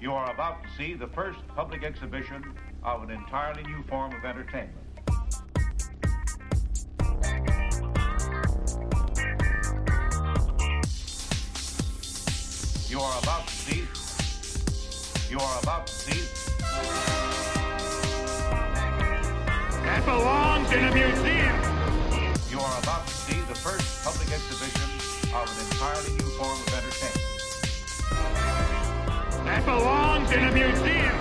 You are about to see the first public exhibition of an entirely new form of entertainment. You are about to see. You are about to see. That belongs in a museum. You are about to see the first public exhibition of an entirely new belongs in a museum.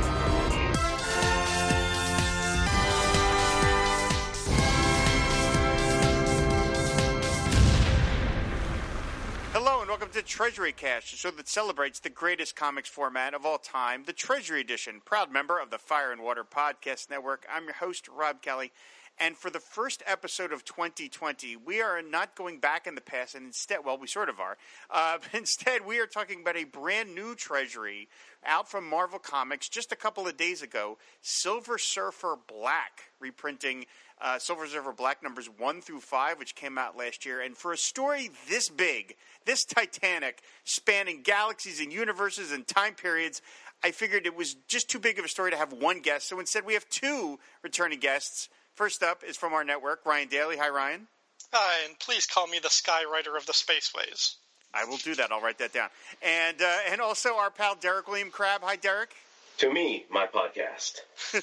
Hello and welcome to Treasury Cast, the show that celebrates the greatest comics format of all time, the Treasury Edition. Proud member of the Fire and Water Podcast Network. I'm your host, Rob Kelly. And for the first episode of 2020, we are not going back in the past, and instead, well, we sort of are. Uh, instead, we are talking about a brand new Treasury out from Marvel Comics just a couple of days ago Silver Surfer Black, reprinting uh, Silver Surfer Black numbers one through five, which came out last year. And for a story this big, this titanic, spanning galaxies and universes and time periods, I figured it was just too big of a story to have one guest. So instead, we have two returning guests. First up is from our network, Ryan Daly. Hi, Ryan. Hi, and please call me the Skywriter of the Spaceways. I will do that. I'll write that down. And uh, and also our pal Derek William Crabbe. Hi, Derek. To me, my podcast.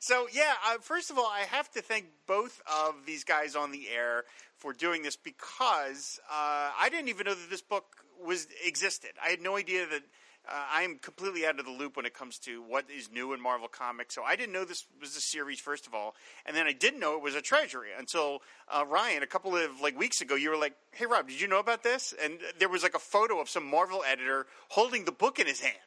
So yeah, uh, first of all, I have to thank both of these guys on the air for doing this because uh, I didn't even know that this book was existed. I had no idea that. Uh, I'm completely out of the loop when it comes to what is new in Marvel Comics. So I didn't know this was a series, first of all, and then I didn't know it was a treasury until uh, Ryan, a couple of like weeks ago, you were like, "Hey, Rob, did you know about this?" And there was like a photo of some Marvel editor holding the book in his hand.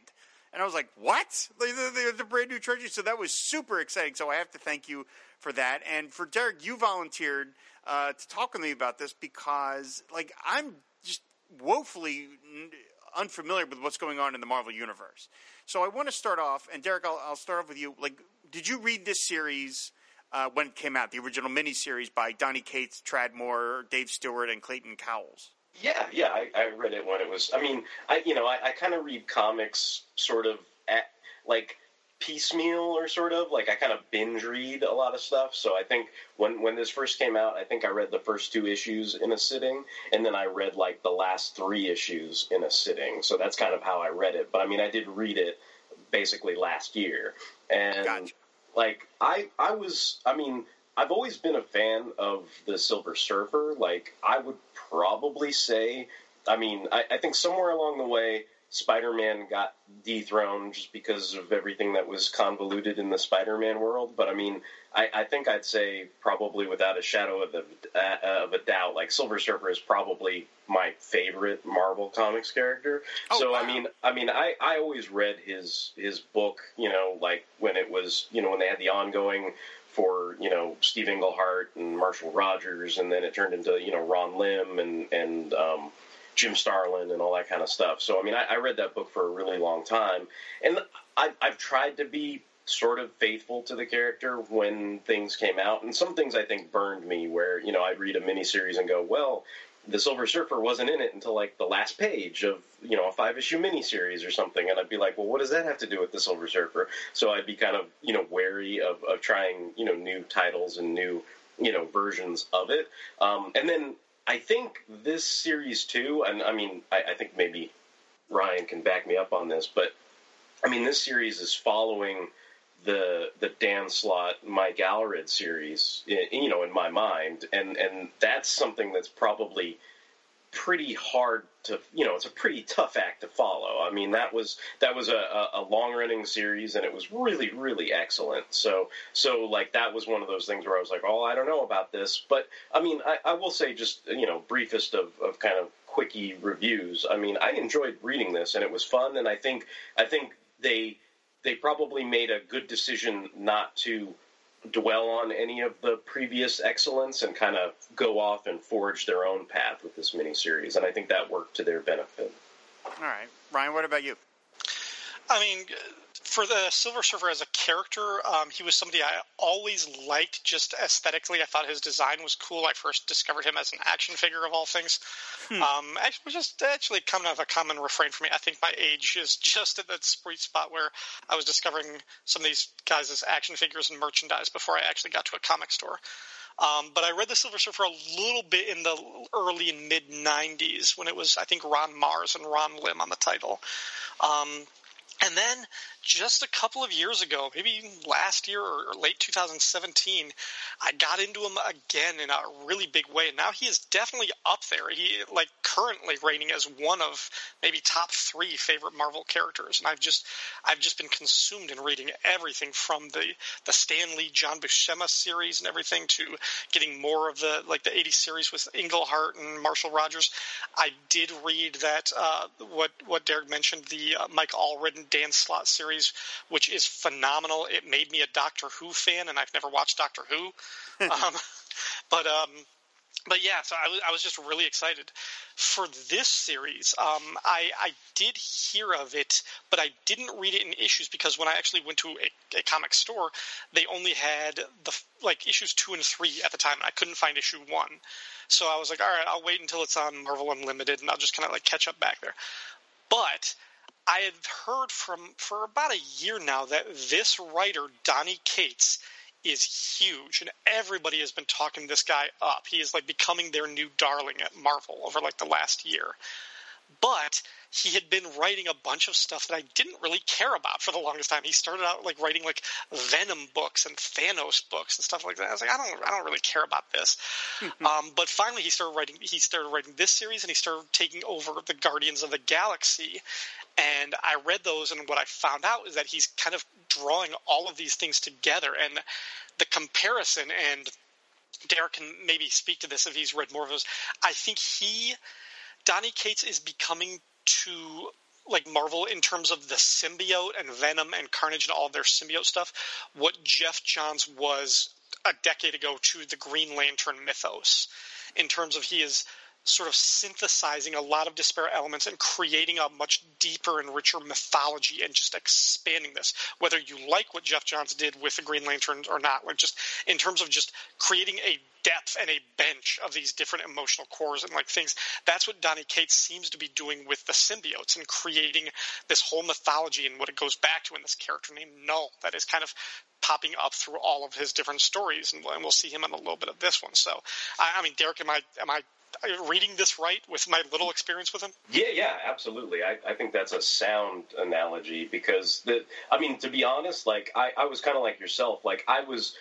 And I was like, what? The, brand new treasury. So that was super exciting. So I have to thank you for that. And for Derek, you volunteered uh, to talk with me about this because, like, I'm just woefully unfamiliar with what's going on in the Marvel universe. So I want to start off, and Derek, I'll, I'll start off with you. Like, did you read this series uh, when it came out, the original miniseries by Donny Cates, Tradd Moore, Dave Stewart, and Clayton Cowles? Yeah, yeah, I, I read it when it was. I mean, I you know, I, I kind of read comics sort of at like piecemeal or sort of like I kind of binge read a lot of stuff. So I think when when this first came out, I think I read the first two issues in a sitting, and then I read like the last three issues in a sitting. So that's kind of how I read it. But I mean, I did read it basically last year, and Gotcha. like I I was I mean. I've always been a fan of the Silver Surfer. Like, I would probably say, I mean, I, I think somewhere along the way, Spider Man got dethroned just because of everything that was convoluted in the Spider Man world. But I mean, I, I think I'd say probably without a shadow of, the, uh, of a doubt, like Silver Surfer is probably my favorite Marvel Comics character. Oh, so wow. I mean, I mean, I, I always read his his book, you know, like when it was, you know, when they had the ongoing for you know Steve Englehart and Marshall Rogers, and then it turned into you know Ron Lim and and um, Jim Starlin and all that kind of stuff. So I mean, I, I read that book for a really long time, and I, I've tried to be sort of faithful to the character when things came out, and some things I think burned me. Where you know I'd read a miniseries and go, well. The Silver Surfer wasn't in it until like the last page of you know a five issue miniseries or something, and I'd be like, well, what does that have to do with the Silver Surfer? So I'd be kind of you know wary of, of trying you know new titles and new you know versions of it. Um, and then I think this series too, and I mean I, I think maybe Ryan can back me up on this, but I mean this series is following the the Dan Slott Mike Allred series, i- you know, in my mind, and and that's something that's probably pretty hard to you know it's a pretty tough act to follow. I mean that was that was a, a, long running series and it was really really excellent. So so like that was one of those things where i was like oh i don't know about this. But i mean i, I will say just you know briefest of, of kind of quickie reviews. I mean i enjoyed reading this and it was fun and i think i think they they probably made a good decision not to dwell on any of the previous excellence and kind of go off and forge their own path with this miniseries. And I think that worked to their benefit. All right, Ryan. What about you? I mean, for the Silver Surfer as a character, um, he was somebody I always liked just aesthetically. I thought his design was cool. I first discovered him as an action figure of all things. Hmm. Um, actually, just actually kind of a common refrain for me. I think my age is just at that sweet spot where I was discovering some of these guys as action figures and merchandise before I actually got to a comic store. Um, but I read the Silver Surfer a little bit in the early and mid '90s when it was, I think, Ron Marz and Ron Lim on the title. Um, and then just a couple of years ago, maybe last year or late 2017, I got into him again in a really big way. Now he is definitely up there. He like currently rating as one of maybe top three favorite Marvel characters. And I've just I've just been consumed in reading everything from the the Stan Lee John Buscema series and everything to getting more of the like the 80s series with Englehart and Marshall Rogers. I did read that uh, what what Derek mentioned the uh, Mike Allred Dan Slott series which is phenomenal. It made me a Doctor Who fan, and I've never watched Doctor Who. um, but um, but yeah, so I was, I was just really excited for this series. Um, I, I did hear of it, but I didn't read it in issues because when I actually went to a, a comic store, they only had the like issues two and three at the time, and I couldn't find issue one. So I was like, all right, I'll wait until it's on Marvel Unlimited, and I'll just kind of like catch up back there. But I had heard from for about a year now that this writer, Donny Cates, is huge, and everybody has been talking this guy up. He is like becoming their new darling at Marvel over like the last year. But he had been writing a bunch of stuff that I didn't really care about for the longest time. He started out like writing like Venom books and Thanos books and stuff like that. I was like, I don't, I don't really care about this. um, but finally, he started writing. He started writing this series, and he started taking over the Guardians of the Galaxy. And I read those, and what I found out is that he's kind of drawing all of these things together, and the comparison and Derek can maybe speak to this if he's read more of those. I think he, Donny Cates, is becoming to like Marvel in terms of the symbiote and Venom and Carnage and all their symbiote stuff, what Geoff Johns was a decade ago to the Green Lantern mythos, in terms of he is sort of synthesizing a lot of disparate elements and creating a much deeper and richer mythology and just expanding this. Whether you like what Geoff Johns did with the Green Lantern or not, like just in terms of just creating a depth and a bench of these different emotional cores and like things. That's what Donny Cates seems to be doing with the symbiotes and creating this whole mythology and what it goes back to in this character named Knull that is kind of popping up through all of his different stories, and, we'll see him in a little bit of this one. So, I, I mean, Derek, am I am I reading this right with my little experience with him? Yeah, yeah, absolutely. I, I think that's a sound analogy because the I mean, to be honest, like I, I was kind of like yourself. Like I was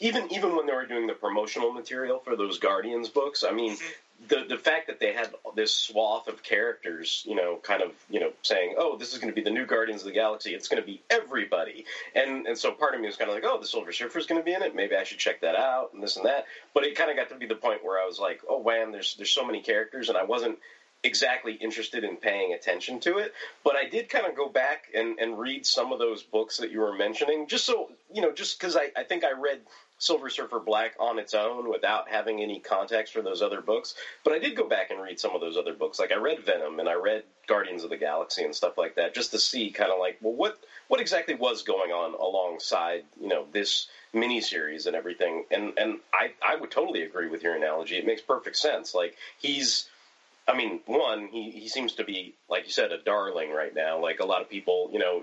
even even when they were doing the promotional material for those Guardians books, I mean, mm-hmm. the the fact that they had this swath of characters, you know, kind of you know saying, oh, this is going to be the new Guardians of the Galaxy. It's going to be everybody, and and so part of me was kind of like, oh, the Silver Surfer is going to be in it. Maybe I should check that out and this and that. But it kind of got to be the point where I was like, oh, wham, there's there's so many characters, and I wasn't exactly interested in paying attention to it. But I did kind of go back and, and read some of those books that you were mentioning, just so, you know, just because I, I think I read Silver Surfer Black on its own without having any context for those other books. But I did go back and read some of those other books. Like I read Venom and I read Guardians of the Galaxy and stuff like that, just to see kind of like, well, what what exactly was going on alongside, you know, this miniseries and everything. And and I I would totally agree with your analogy. It makes perfect sense. Like he's I mean, one, he, he seems to be, like you said, a darling right now. Like a lot of people, you know,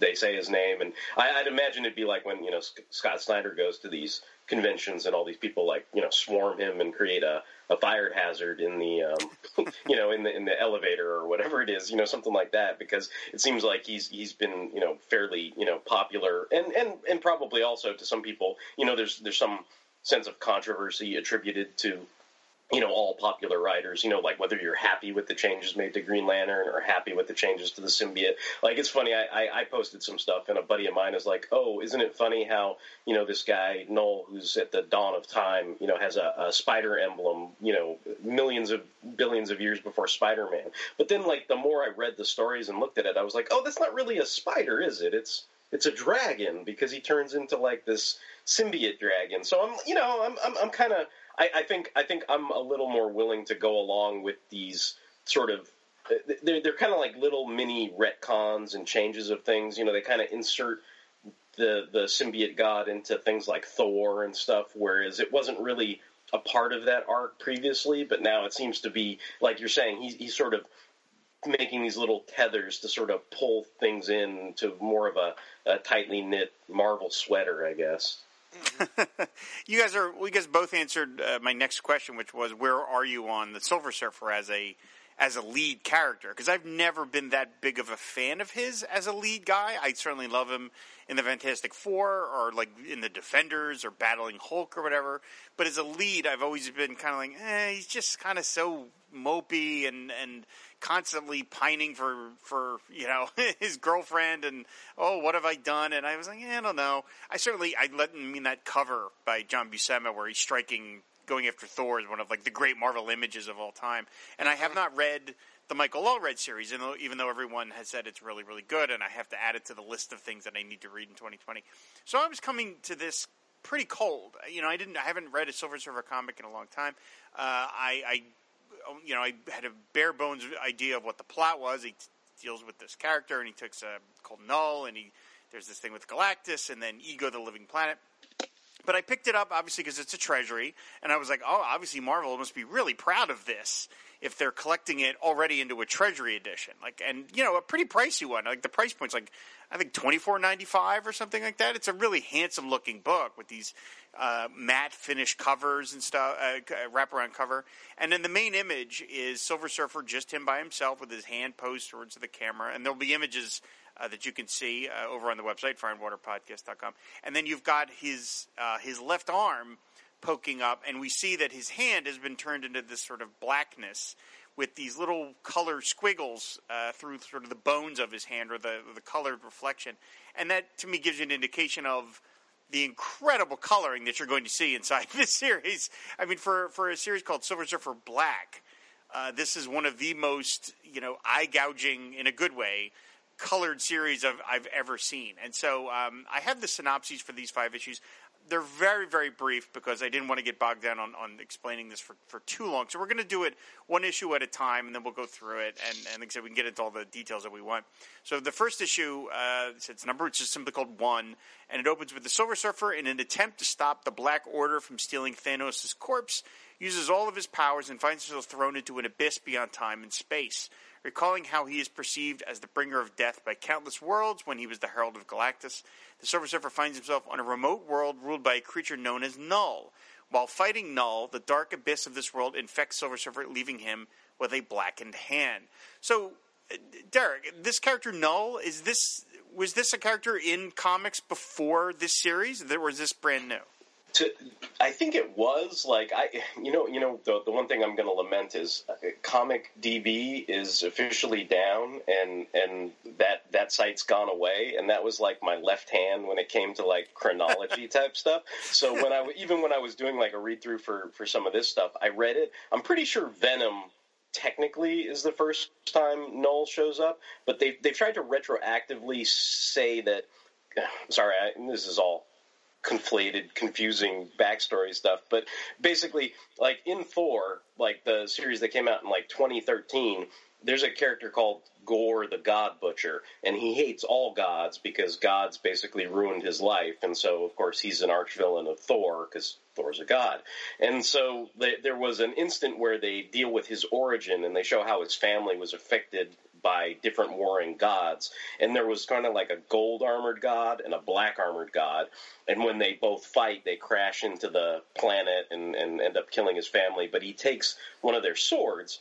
they say his name, and I, would imagine it'd be like when you know Scott Snyder goes to these conventions and all these people like you know swarm him and create a, a fire hazard in the um, you know in the in the elevator or whatever it is, you know, something like that. Because it seems like he's he's been you know fairly you know popular and and and probably also to some people, you know, there's there's some sense of controversy attributed to you know, all popular writers, you know, like whether you're happy with the changes made to Green Lantern or happy with the changes to the symbiote. Like, it's funny, I, I, I posted some stuff, and a buddy of mine is like, oh, isn't it funny how, you know, this guy, Knull, who's at the dawn of time, you know, has a, a spider emblem, you know, millions of billions of years before Spider Man. But then, like, the more I read the stories and looked at it, I was like, oh, that's not really a spider, is it? It's it's a dragon because he turns into like this symbiote dragon. So I'm, you know, I'm I'm, I'm kind of I, I think I think I'm a little more willing to go along with these sort of they're they're kind of like little mini retcons and changes of things. You know, they kind of insert the the symbiote god into things like Thor and stuff, whereas it wasn't really a part of that arc previously. But now it seems to be like you're saying he's he's sort of making these little tethers to sort of pull things in to more of a, a tightly knit Marvel sweater, I guess. you guys are. We guys both answered uh, my next question, which was, "Where are you on the Silver Surfer as a as a lead character?" Because I've never been that big of a fan of his as a lead guy. I certainly love him in the Fantastic Four or like in the Defenders or battling Hulk or whatever. But as a lead, I've always been kind of like, eh, he's just kind of so mopey and and constantly pining for for you know his girlfriend and oh what have I done and I was like eh, I don't know I certainly I let him mean that cover by John Buscema where he's striking going after Thor is one of like the great Marvel images of all time and I have not read the Michael Allred series and even though everyone has said it's really really good and I have to add it to the list of things that I need to read in 2020 so I was coming to this pretty cold you know I didn't I haven't read a Silver Surfer comic in a long time uh, I, I you know, I had a bare bones idea of what the plot was. He t- deals with this character, and he takes a called Knull, and he there's this thing with Galactus, and then Ego, the Living Planet. But I picked it up obviously because it's a treasury, and I was like, oh, obviously Marvel must be really proud of this if they're collecting it already into a treasury edition. Like, and you know, a pretty pricey one. Like the price point's like I think twenty four ninety five or something like that. It's a really handsome looking book with these uh, matte finish covers and stuff, uh, uh, wraparound cover. And then the main image is Silver Surfer, just him by himself with his hand posed towards the camera. And there'll be images uh, that you can see uh, over on the website, fireandwaterpodcast.com. And then you've got his uh, his left arm poking up, and we see that his hand has been turned into this sort of blackness with these little color squiggles uh, through sort of the bones of his hand or the the colored reflection, and that to me gives you an indication of the incredible coloring that you're going to see inside this series. I mean, for for a series called Silver Surfer Black, uh, this is one of the most you know eye gouging in a good way colored series I've, I've ever seen. And so um, I have the synopses for these five issues they're very, very brief because I didn't want to get bogged down on, on explaining this for, for too long. So we're going to do it one issue at a time, and then we'll go through it, and, and like I said, we can get into all the details that we want. So the first issue, uh, its number, it's just simply called One, and it opens with the Silver Surfer in an attempt to stop the Black Order from stealing Thanos' corpse, uses all of his powers, and finds himself thrown into an abyss beyond time and space recalling how he is perceived as the bringer of death by countless worlds when he was the herald of Galactus. The Silver Surfer finds himself on a remote world ruled by a creature known as Knull. While fighting Knull, the dark abyss of this world infects Silver Surfer, leaving him with a blackened hand. So, Derek, this character Knull is this was this a character in comics before this series, or was this brand new? To I think it was like I you know you know the the one thing I'm going to lament is uh, Comic DB is officially down and and that that site's gone away and that was like my left hand when it came to like chronology type stuff. So when I even when I was doing like a read through for for some of this stuff, I read it. I'm pretty sure Venom technically is the first time Knull shows up, but they they've tried to retroactively say that sorry, I, this is all conflated, confusing backstory stuff. But basically, like in Thor, like the series that came out in like 2013, there's a character called Gorr the God Butcher, and he hates all gods because gods basically ruined his life, and so of course he's an arch villain of Thor because Thor's a god. And so they, there was an instant where they deal with his origin and they show how his family was affected by different warring gods. And there was kind of like a gold armored god and a black armored god. And when they both fight, they crash into the planet and, and end up killing his family. But he takes one of their swords.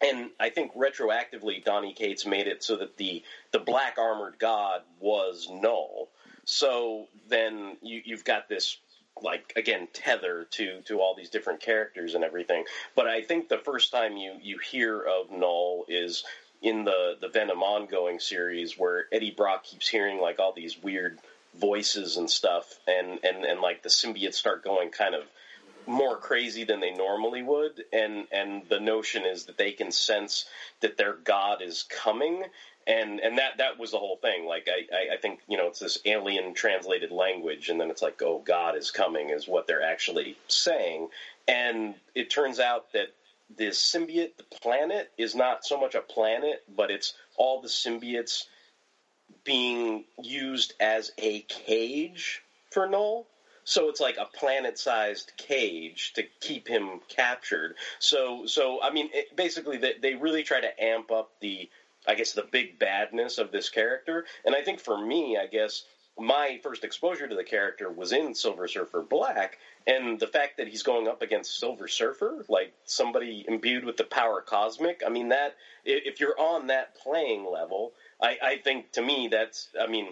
And I think retroactively, Donny Cates made it so that the, the black armored god was Knull. So then you, you've got this like again tether to to all these different characters and everything. But I think the first time you you hear of Knull is in the the Venom ongoing series where Eddie Brock keeps hearing like all these weird voices and stuff, and and and like the symbiotes start going kind of more crazy than they normally would, and and the notion is that they can sense that their god is coming, and and that that was the whole thing. Like I, I think you know it's this alien translated language, and then it's like oh God is coming is what they're actually saying, and it turns out that the symbiote, the planet, is not so much a planet, but it's all the symbiotes being used as a cage for Knull. So it's like a planet-sized cage to keep him captured. So, so I mean, it, basically, they, they really try to amp up the, I guess, the big badness of this character. And I think for me, I guess my first exposure to the character was in Silver Surfer Black, and the fact that he's going up against Silver Surfer, like somebody imbued with the power cosmic, I mean that if you're on that playing level, I, I think to me that's I mean,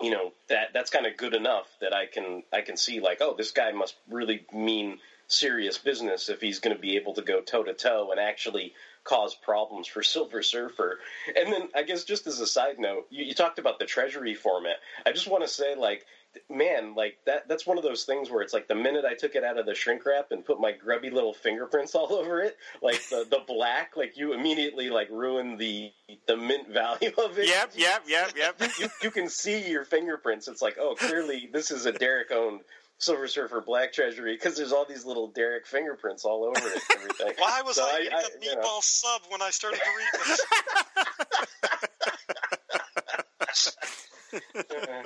you know, that that's kind of good enough that I can I can see like, oh, this guy must really mean serious business if he's going to be able to go toe to toe and actually cause problems for Silver Surfer. And then I guess just as a side note, you, you talked about the treasury format. I just want to say like man, like that that's one of those things where it's like the minute I took it out of the shrink wrap and put my grubby little fingerprints all over it, like the, the black, like you immediately like ruin the the mint value of it. Yep, yep, yep, yep. you, you can see your fingerprints. It's like, oh, clearly this is a Derek owned Silver Surfer Black Treasury because there's all these little Derek fingerprints all over it and everything. Why was So I, eating I- a you know. meatball sub when I started to read this? Uh-uh.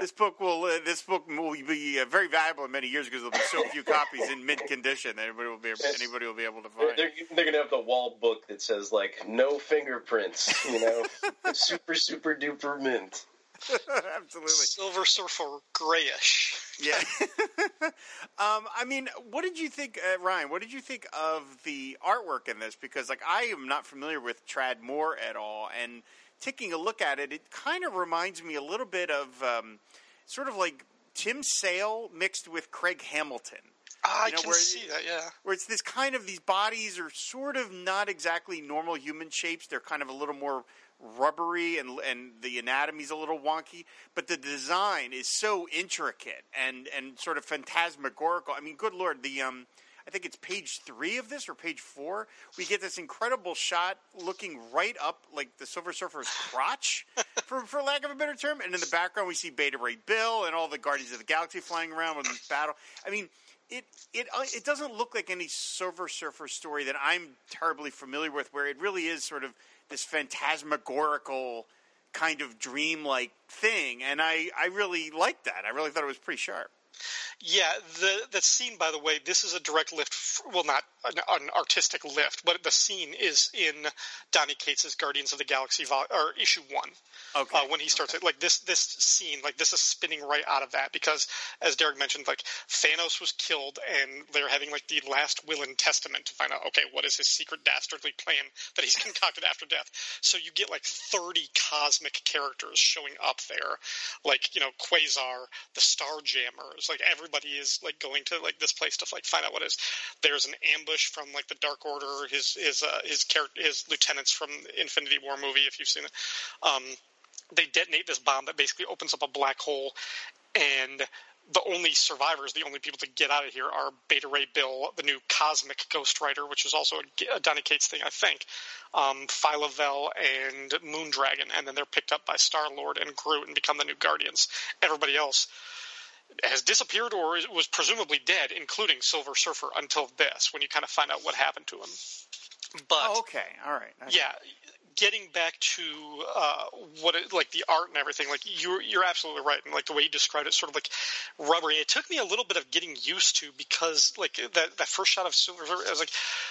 This book will uh, this book will be uh, very valuable in many years because there'll be so few copies in mint condition. That anybody will be anybody will be able to find. they're, they're gonna have the wall book that says like no fingerprints, you know, super super duper mint. Absolutely. Silver Surfer grayish. Yeah. um, I mean, what did you think, uh, Ryan? What did you think of the artwork in this? Because like I am not familiar with Tradd Moore at all, and taking a look at it, it kind of reminds me a little bit of um, sort of like Tim Sale mixed with Craig Hamilton. Ah, I You know, can where- see that. Yeah. where it's this kind of these bodies are sort of not exactly normal human shapes. They're kind of a little more rubbery and and the anatomy's a little wonky, but the design is so intricate and and sort of phantasmagorical. I mean, good lord, the um I think it's page three of this or page four. We get this incredible shot looking right up like the Silver Surfer's crotch, for for lack of a better term. And in the background, we see Beta Ray Bill and all the Guardians of the Galaxy flying around with this battle. I mean, it it uh, it doesn't look like any Silver Surfer story that I'm terribly familiar with, where it really is sort of this phantasmagorical kind of dream-like thing, and I I really liked that. I really thought it was pretty sharp. Yeah, the that scene, by the way, this is a direct lift. Well, not an, an artistic lift, but the scene is in Donny Cates' Guardians of the Galaxy vol- or issue one. Okay. Uh, when he starts it, like this, this scene, like this is spinning right out of that because, as Derek mentioned, like Thanos was killed, and they're having like the last will and testament to find out, okay, what is his secret dastardly plan that he's concocted after death. So you get like thirty cosmic characters showing up there, like you know Quasar, the Starjammers, like everybody is like going to like this place to like find out what is. There's an ambush from like the Dark Order, his his uh, his character, his lieutenants from Infinity War movie, if you've seen it. Um, they detonate this bomb that basically opens up a black hole, and the only survivors, the only people to get out of here are Beta Ray Bill, the new Cosmic Ghost Rider, which is also a, Donny Cates thing, I think, um, Phyla-Vell and Moondragon, and then they're picked up by Star Lord and Groot and become the new Guardians. Everybody else has disappeared or was presumably dead, including Silver Surfer, until this, when you kind of find out what happened to him. But Oh, okay, all right. That's- yeah getting back to uh, what it, like the art and everything like you're you're absolutely right and like the way you described it sort of like rubbery it took me a little bit of getting used to because like that that first shot of silver I was like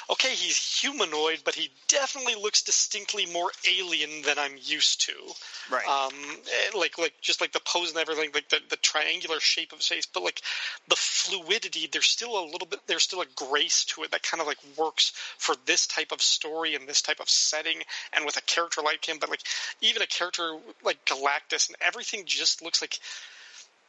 okay he's humanoid but he definitely looks distinctly more alien than I'm used to Right. um like like just like the pose and everything like the, the triangular shape of his face but like the fluidity there's still a little bit there's still a grace to it that kind of like works for this type of story and this type of setting and with a character like him but like even a character like galactus and everything just looks like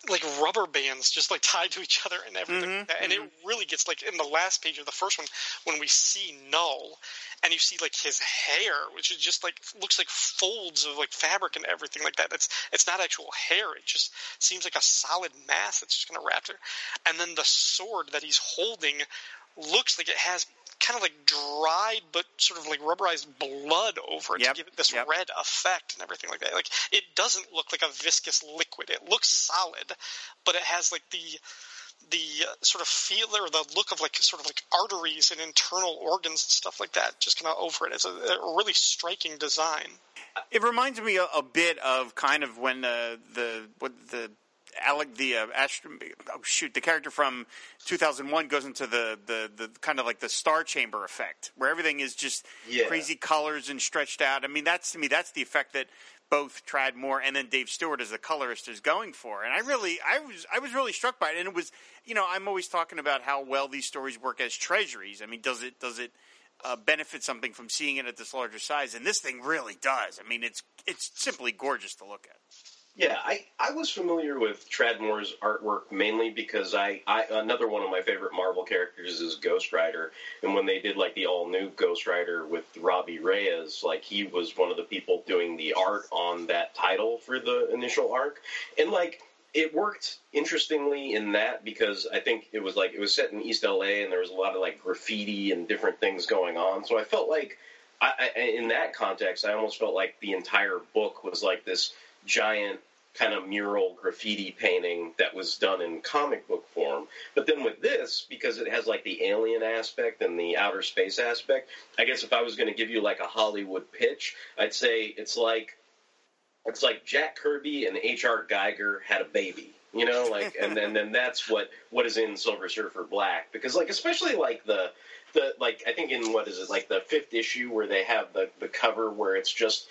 like rubber bands just like tied to each other and everything. That. and it mm-hmm. really gets like in the last page of the first one when we see Knull and you see like his hair which is just like looks like folds of like fabric and everything like that. It's it's not actual hair. It just seems like a solid mass that's just to wrap there. And then the sword that he's holding looks like it has kind of like dried but sort of like rubberized blood over it Yep, to give it this yep. red effect and everything like that. Like it doesn't look like a viscous liquid. It looks solid, but it has like the the uh, sort of feel or the look of like sort of like arteries and internal organs and stuff like that just kind of over it. It's a, a really striking design. It reminds me a, a bit of kind of when the the what the Alec the uh, oh shoot the character from 2001 goes into the, the the kind of like the star chamber effect where everything is just Yeah. crazy colors and stretched out. I mean that's to me that's the effect that both Tradd Moore and then Dave Stewart as the colorist is going for. And I really I was I was really struck by it and it was you know I'm always talking about how well these stories work as treasuries. I mean does it does it uh, benefit something from seeing it at this larger size, and this thing really does. I mean, it's it's simply gorgeous to look at. Yeah, I, I was familiar with Tradd Moore's artwork mainly because I, I another one of my favorite Marvel characters is Ghost Rider, and when they did like the all new Ghost Rider with Robbie Reyes, like he was one of the people doing the art on that title for the initial arc, and like it worked interestingly in that because I think it was like it was set in East LA and there was a lot of like graffiti and different things going on, so I felt like I, I, in that context, I almost felt like the entire book was like this giant kind of mural graffiti painting that was done in comic book form. But then with this, because it has like the alien aspect and the outer space aspect, I guess if I was going to give you like a Hollywood pitch, I'd say it's like it's like Jack Kirby and H.R. Geiger had a baby. You know, like, and then then that's what what is in Silver Surfer Black because like especially like the the like I think in what is it like the fifth issue where they have the the cover where it's just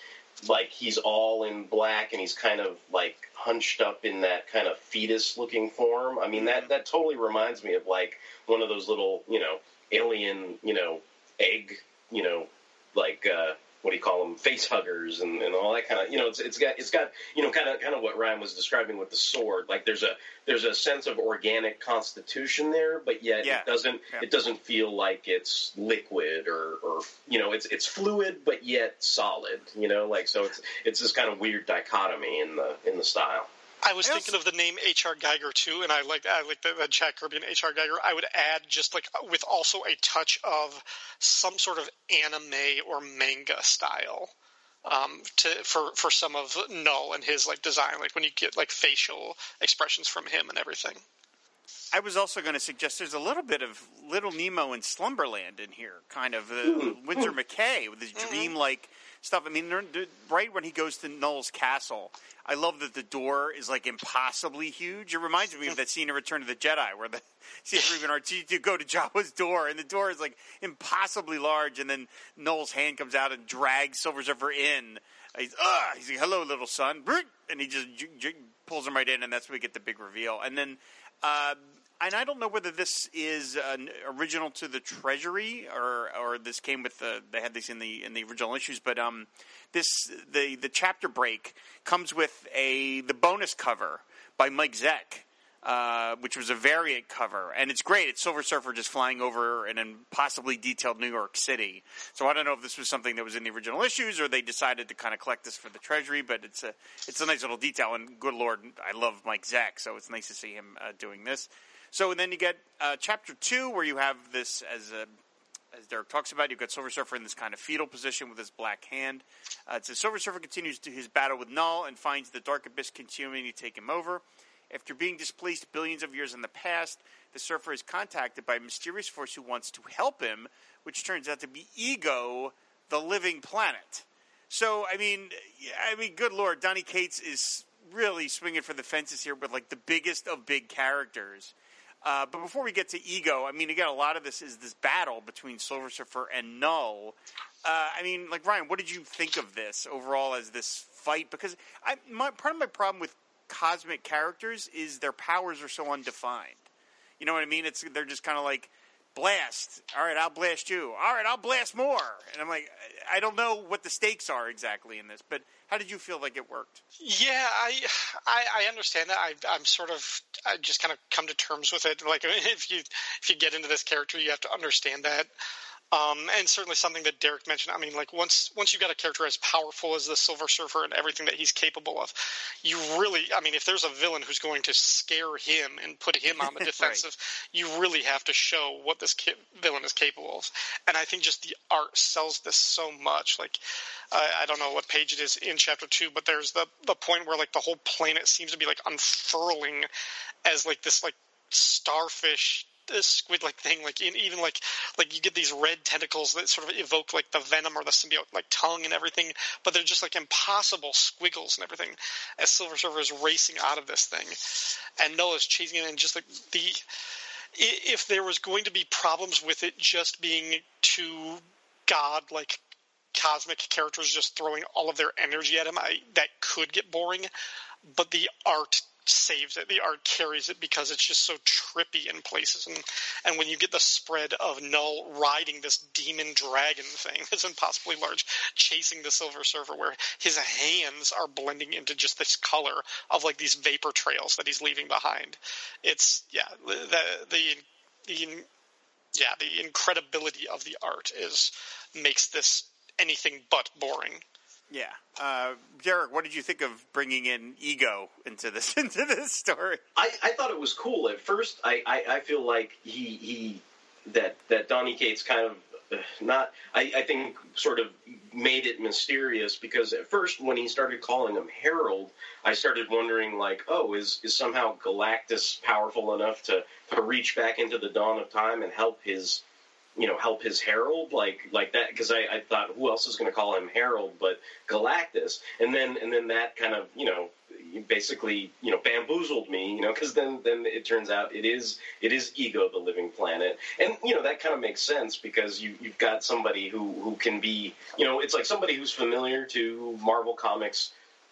like he's all in black and he's kind of like hunched up in that kind of fetus looking form. I mean that that totally reminds me of like one of those little you know alien you know egg you know like uh, what do you call them face huggers and, and all that kind of you know it's it's got it's got you know kind of kind of what Ryan was describing with the sword like there's a there's a sense of organic constitution there but yet Yeah. it doesn't Yeah. it doesn't feel like it's liquid or or you know it's it's fluid but yet solid you know like so it's it's this kind of weird dichotomy in the in the style I was I thinking of the name H.R. Geiger too, and I like I like the, the Jack Kirby and H.R. Geiger. I would add just like with also a touch of some sort of anime or manga style um, to for for some of Knull and his like design, like when you get like facial expressions from him and everything. I was also going to suggest there's a little bit of Little Nemo in Slumberland in here, kind of uh, Winsor McCay with his dream-like stuff. I mean, right when he goes to Knull's castle, I love that the door is like impossibly huge. It reminds me of that scene in Return of the Jedi where the C3 and R2 go to Jabba's door, and the door is like impossibly large, and then Knull's hand comes out and drags Silver Surfer in. He's, ah, he's like, hello, little son. And he just j- j- pulls him right in, and that's when we get the big reveal. And then, uh, and I don't know whether this is original to the Treasury or or this came with the they had this in the in the original issues, but um, this the the chapter break comes with a the bonus cover by Mike Zeck. Uh, which was a variant cover, and it's great. It's Silver Surfer just flying over an impossibly detailed New York City. So I don't know if this was something that was in the original issues, or they decided to kind of collect this for the Treasury. But it's a it's a nice little detail, and good lord, I love Mike Zeck, so it's nice to see him uh, doing this. So then you get uh, chapter two, where you have this as a as Derek talks about, you've got Silver Surfer in this kind of fetal position with his black hand. Uh, it says Silver Surfer continues to his battle with Knull and finds the Dark Abyss continuing to take him over. After being displaced billions of years in the past, the Surfer is contacted by a mysterious force who wants to help him, which turns out to be Ego, the living planet. So, I mean, I mean, good lord, Donny Cates is really swinging for the fences here with like the biggest of big characters. Uh, but before we get to ego, I mean, again, a lot of this is this battle between Silver Surfer and Knull. Uh, I mean, like Ryan, what did you think of this overall as this fight? Because I, my, part of my problem with cosmic characters is their powers are so undefined. You know what I mean? It's they're just kind of like blast. All right, I'll blast you. All right, I'll blast more. And I'm like, I don't know what the stakes are exactly in this, but how did you feel like it worked? Yeah, I, I I understand that. I, I'm sort of I just kind of come to terms with it. Like if you if you get into this character, you have to understand that. Um, and certainly something that Derek mentioned. I mean, like once once you've got a character as powerful as the Silver Surfer and everything that he's capable of, you really, I mean, if there's a villain who's going to scare him and put him on the defensive, you really have to show what this ki- villain is capable of. And I think just the art sells this so much. Like, I I don't know what page it is in chapter two, but there's the the point where like the whole planet seems to be like unfurling as like this like starfish squid like thing like in, even like like you get these red tentacles that sort of evoke like the venom or the symbiote like tongue and everything but they're just like impossible squiggles and everything as silver surfer is racing out of this thing. And noah's chasing it and just like the if there was going to be problems with it just being too god like cosmic characters just throwing all of their energy at him I, that could get boring but the art saves it. The art carries it because it's just so trippy in places. And and when you get the spread of Knull riding this demon dragon thing that's impossibly large, chasing the Silver Surfer, where his hands are blending into just this color of like these vapor trails that he's leaving behind. It's yeah, the the the yeah the incredibility of the art is makes this anything but boring. Yeah, uh, Derek, what did you think of bringing in ego into this into this story? I, I thought it was cool. At first, I, I, I feel like he he that that Donny Cates kind of uh, not I, I think sort of made it mysterious because at first when he started calling him Harold, I started wondering like, oh, is is somehow Galactus powerful enough to to reach back into the dawn of time and help his you know help his herald like like that because I, I thought who else is going to call him herald but galactus? And then and then that kind of you know basically you know bamboozled me you know because then then it turns out it is it is ego the living planet. And you know that kind of makes sense because you you've got somebody who who can be you know it's like somebody who's familiar to marvel comics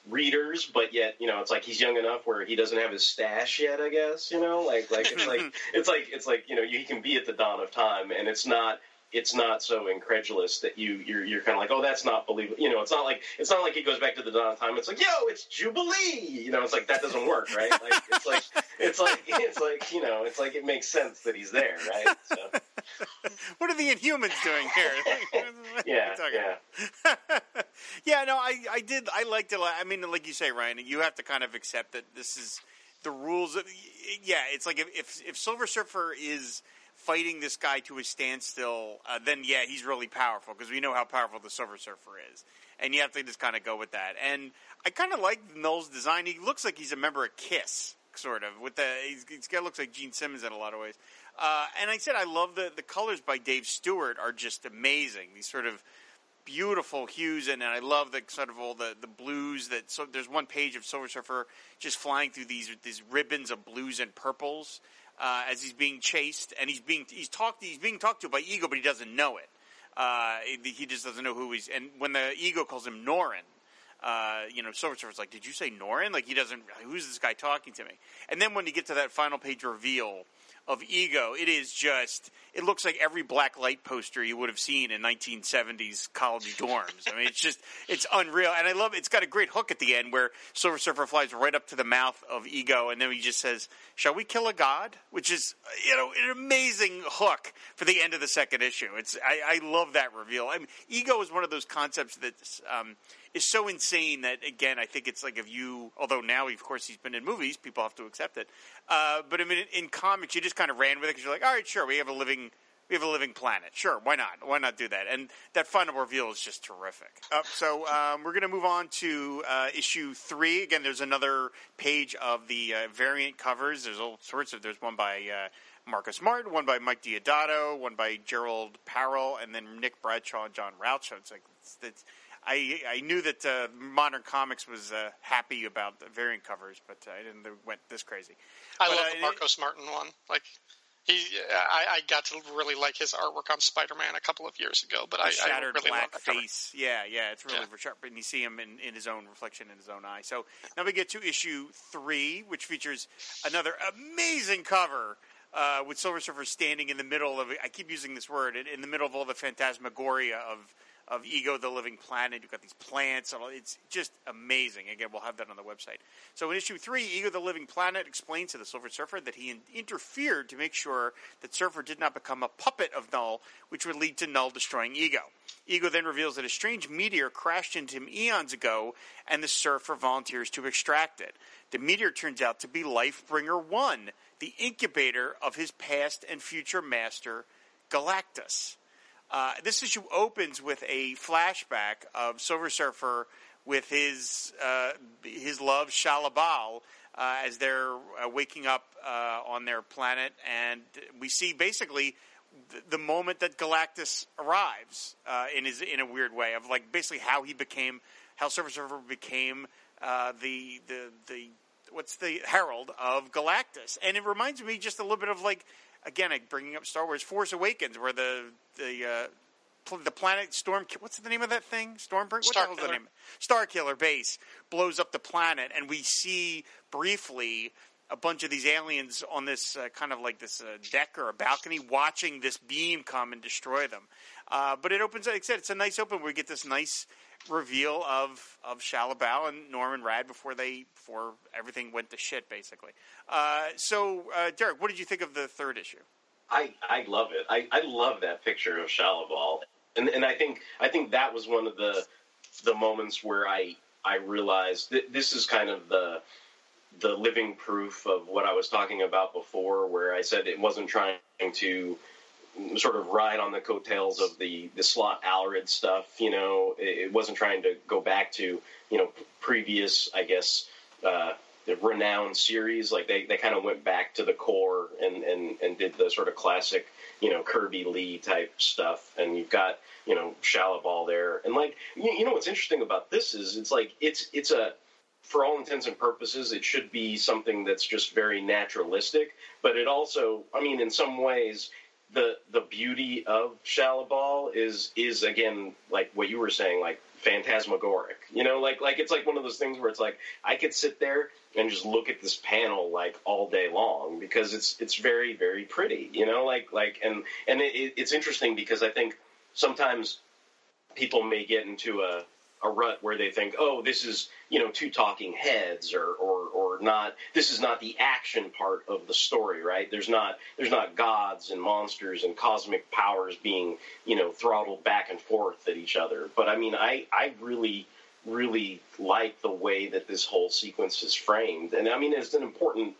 readers, but yet you know it's like he's young enough where he doesn't have his stash yet. I guess you know, like like it's like it's like it's like you know he can be at the dawn of time, and it's not it's not so incredulous that you you're, you're kind of like oh that's not believable you know it's not like it's not like he goes back to the dawn of time it's like yo it's jubilee! You know it's like that doesn't work right? Like it's like it's like it's like you know it's like it makes sense that he's there right? So. what are the inhumans doing here? Yeah yeah. yeah no i i did i liked it i mean like you say ryan you have to kind of accept that this is the rules of yeah it's like if if, if silver surfer is fighting this guy to a standstill, uh, then yeah, he's really powerful because we know how powerful the Silver Surfer is, and you have to just kind of go with that. And I kind of like Knull's design. He looks like he's a member of Kiss, sort of. With the he's, he's guy looks like Gene Simmons in a lot of ways. Uh, and I said I love the the colors by Dave Stewart are just amazing. These sort of beautiful hues and, and I love the sort of all the, the blues that so there's one page of Silver Surfer just flying through these these ribbons of blues and purples uh, as he's being chased, and he's being he's talked he's being talked to by Ego, but he doesn't know it. Uh, he just doesn't know who he's. And when the Ego calls him Norrin, uh, you know, Silver Surfer's like, "Did you say Norrin?" Like he doesn't. Who's this guy talking to me? And then when you get to that final page reveal of Ego, it is just it looks like every black light poster you would have seen in 1970s college dorms. I mean, it's just it's unreal, and I love it. It's got a great hook at the end where Silver Surfer flies right up to the mouth of Ego, and then he just says, "Shall we kill a god?" Which is you know an amazing hook for the end of the second issue. It's I, I love that reveal. I mean, Ego is one of those concepts that's. Um, is so insane that again, I think it's like if you, although now of course he's been in movies, people have to accept it. Uh, but I mean, in, comics, you just kind of ran with it because you're like, all right, sure, we have a living. We have a living planet. Sure, why not? Why not do that? And that final reveal is just terrific. Uh, so um, we're going to move on to uh, issue three. Again, there's another page of the uh, variant covers. There's all sorts of. There's one by uh, Marcos Martin, one by Mike Deodato, one by Gerald Parel, and then Nick Bradshaw and John Rauch. So it's like it's, it's I I knew that uh, Marvel Comics was uh, happy about the variant covers, but I didn't it went this crazy. I but, love uh, the Marcos Martin one. Like he, I, I got to really like his artwork on Spider Man a couple of years ago, but I, shattered I really black that cover. face. Yeah, yeah, it's really Yeah. sharp, and you see him in, in his own reflection in his own eye. So now we get to issue three, which features another amazing cover. Uh, with Silver Surfer standing in the middle of, I keep using this word, in the middle of all the phantasmagoria of of Ego, the Living Planet. You've got these plants. It's just amazing. Again, we'll have that on the website. So in issue three, Ego, the Living Planet explains to the Silver Surfer that he in- interfered to make sure that Surfer did not become a puppet of Knull, which would lead to Knull destroying Ego. Ego then reveals that a strange meteor crashed into him eons ago, and the Surfer volunteers to extract it. The meteor turns out to be Lifebringer 1, the incubator of his past and future master, Galactus. Uh, this issue opens with a flashback of Silver Surfer with his uh, his love Shalla-Bal uh, as they're uh, waking up uh, on their planet, and we see basically the, the moment that Galactus arrives in his in a weird way of like basically how he became how Silver Surfer became the the the what's the herald of Galactus, and it reminds me just a little bit of like again bringing up Star Wars Force Awakens, where the the uh, pl- the planet Storm. What's the name of that thing? Stormbreaker. What the hell's the name? Star Killer base blows up the planet, and we see briefly a bunch of these aliens on this uh, kind of like this uh, deck or a balcony watching this beam come and destroy them. Uh, but it opens, like I said, it's a nice open where we get this nice reveal of of Shalla-Bal and Norrin Radd before they before everything went to shit, basically. Uh, so, uh, Derek, what did you think of the third issue? I, I love it. I, I love that picture of Shalla-Bal, and and I think I think that was one of the the moments where I I realized that this is kind of the the living proof of what I was talking about before, where I said it wasn't trying to sort of ride on the coattails of the the Slott Allred stuff. You know, it, it wasn't trying to go back to you know previous, I guess. Uh, the renowned series, like they, they kind of went back to the core and, and, and did the sort of classic, you know, Kirby Lee type stuff. And you've got, you know, Shalla-Bal there. And like, you, you know, what's interesting about this is it's like, it's, it's a, for all intents and purposes, it should be something that's just very naturalistic. But it also, I mean, in some ways, the the beauty of Shalla-Bal is is again like what you were saying, like phantasmagoric. You know, like like it's like one of those things where it's like I could sit there and just look at this panel like all day long because it's it's very very pretty. You know, like like and and it, it's interesting because I think sometimes people may get into a a rut where they think, oh, this is you know two talking heads, or or or not. This is not the action part of the story, right? There's not there's not gods and monsters and cosmic powers being you know throttled back and forth at each other. But I mean, I I really really like the way that this whole sequence is framed, and I mean, it's an important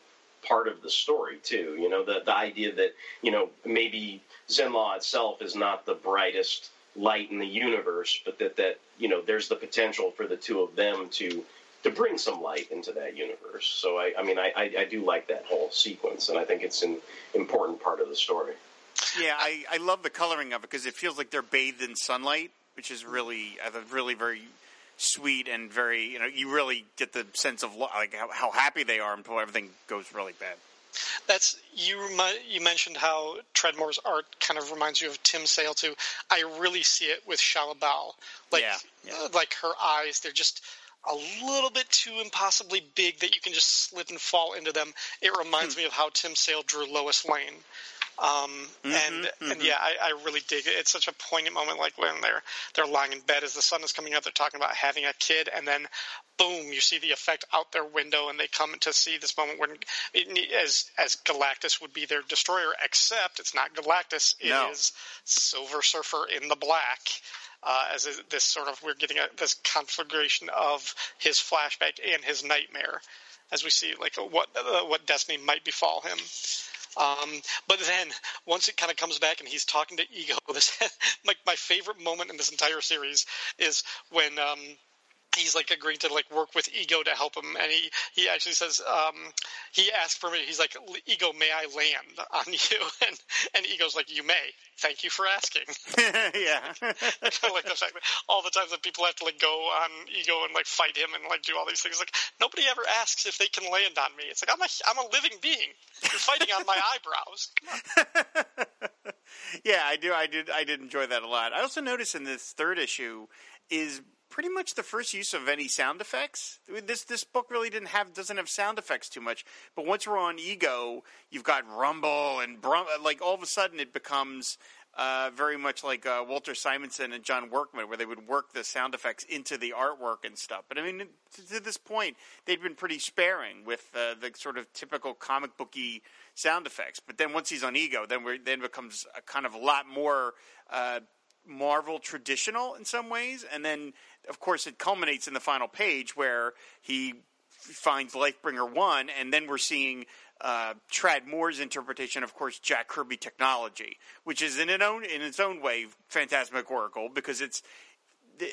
part of the story too. You know, the the idea that you know maybe Zenn-La itself is not the brightest light in the universe, but that that you know there's the potential for the two of them to to bring some light into that universe. So I, I mean, I, I, I do like that whole sequence, and I think it's an important part of the story. Yeah, I, I love the coloring of it because it feels like they're bathed in sunlight, which is really, thought, really very sweet and very, you know, you really get the sense of like how, how happy they are until everything goes really bad. That's you. remi- You mentioned how Tradd Moore's art kind of reminds you of Tim Sale too. I really see it with Shalla-Bal. Like, Yeah, yeah. uh, like her eyes, they're just a little bit too impossibly big that you can just slip and fall into them. It reminds Hmm. me of how Tim Sale drew Lois Lane. Um, Mm-hmm, and and yeah, I, I really dig it. It's such a poignant moment, like when they're they're lying in bed as the sun is coming up. They're talking about having a kid, and then boom, you see the effect out their window, and they come to see this moment when, it, as as Galactus would be their destroyer, except it's not Galactus. It is No. Silver Surfer in the black. Uh, as a, this sort of we're getting a, this conflagration of his flashback and his nightmare, as we see like what uh, what destiny might befall him. Um, but then once it kind of comes back and he's talking to Ego, this like my favorite moment in this entire series is when um, he's like agreeing to like work with Ego to help him, and he he actually says um, he asks for me. He's like, Ego, may I land on you? And and Ego's like, you may. Thank you for asking. yeah. I like the fact that all the times that people have to like go on Ego and like fight him and like do all these things. Like nobody ever asks if they can land on me. It's like I'm a I'm a living being. You're fighting on my eyebrows. Yeah, I do. I did. I did enjoy that a lot. I also noticed in this third issue is pretty much the first use of any sound effects. This this book really didn't have doesn't have sound effects too much. But once we're on Ego, you've got rumble and brum, like all of a sudden it becomes. Uh, very much like uh, Walter Simonson and John Workman, where they would work the sound effects into the artwork and stuff. But I mean, to, to this point, they'd been pretty sparing with uh, the sort of typical comic booky sound effects. But then once he's on Ego, then we're, then becomes a kind of a lot more uh, Marvel traditional in some ways, and then of course it culminates in the final page where he finds Lifebringer one, and then we're seeing uh, Tradd Moore's interpretation, of course, Jack Kirby technology, which is in its own in its own way phantasmagorical because it's the,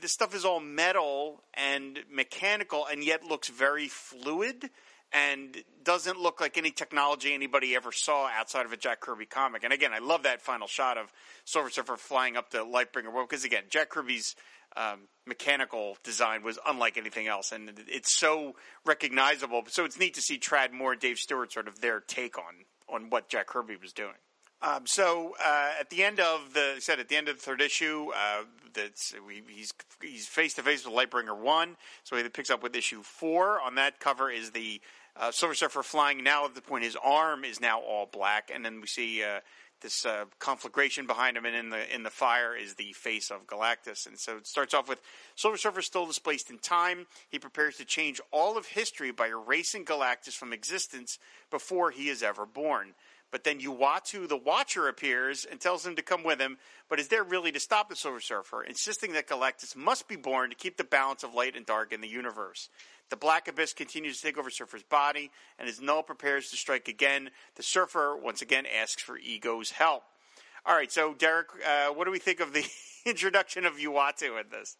the stuff is all metal and mechanical, and yet looks very fluid and doesn't look like any technology anybody ever saw outside of a Jack Kirby comic. And again, I love that final shot of Silver Surfer flying up the Lightbringer world because again, Jack Kirby's um, mechanical design was unlike anything else, and it's so recognizable. So it's neat to see Tradd Moore, Dave Stewart, sort of their take on on what Jack Kirby was doing. Um, so uh, at the end of the said at the end of the third issue, uh, that's we, he's he's face to face with Lightbringer one. So he picks up with issue four. On that cover is the uh, Silver Surfer flying now at the point his arm is now all black, and then we see uh, this uh, conflagration behind him, and in the in the fire is the face of Galactus. And so it starts off with Silver Surfer still displaced in time. He prepares to change all of history by erasing Galactus from existence before he is ever born. But then Uatu, the Watcher, appears and tells him to come with him, but is there really to stop the Silver Surfer, insisting that Galactus must be born to keep the balance of light and dark in the universe. The Black Abyss continues to take over Surfer's body, and as Knull prepares to strike again, the Surfer once again asks for Ego's help. All right, so Derek, uh, what do we think of the introduction of Uatu in this?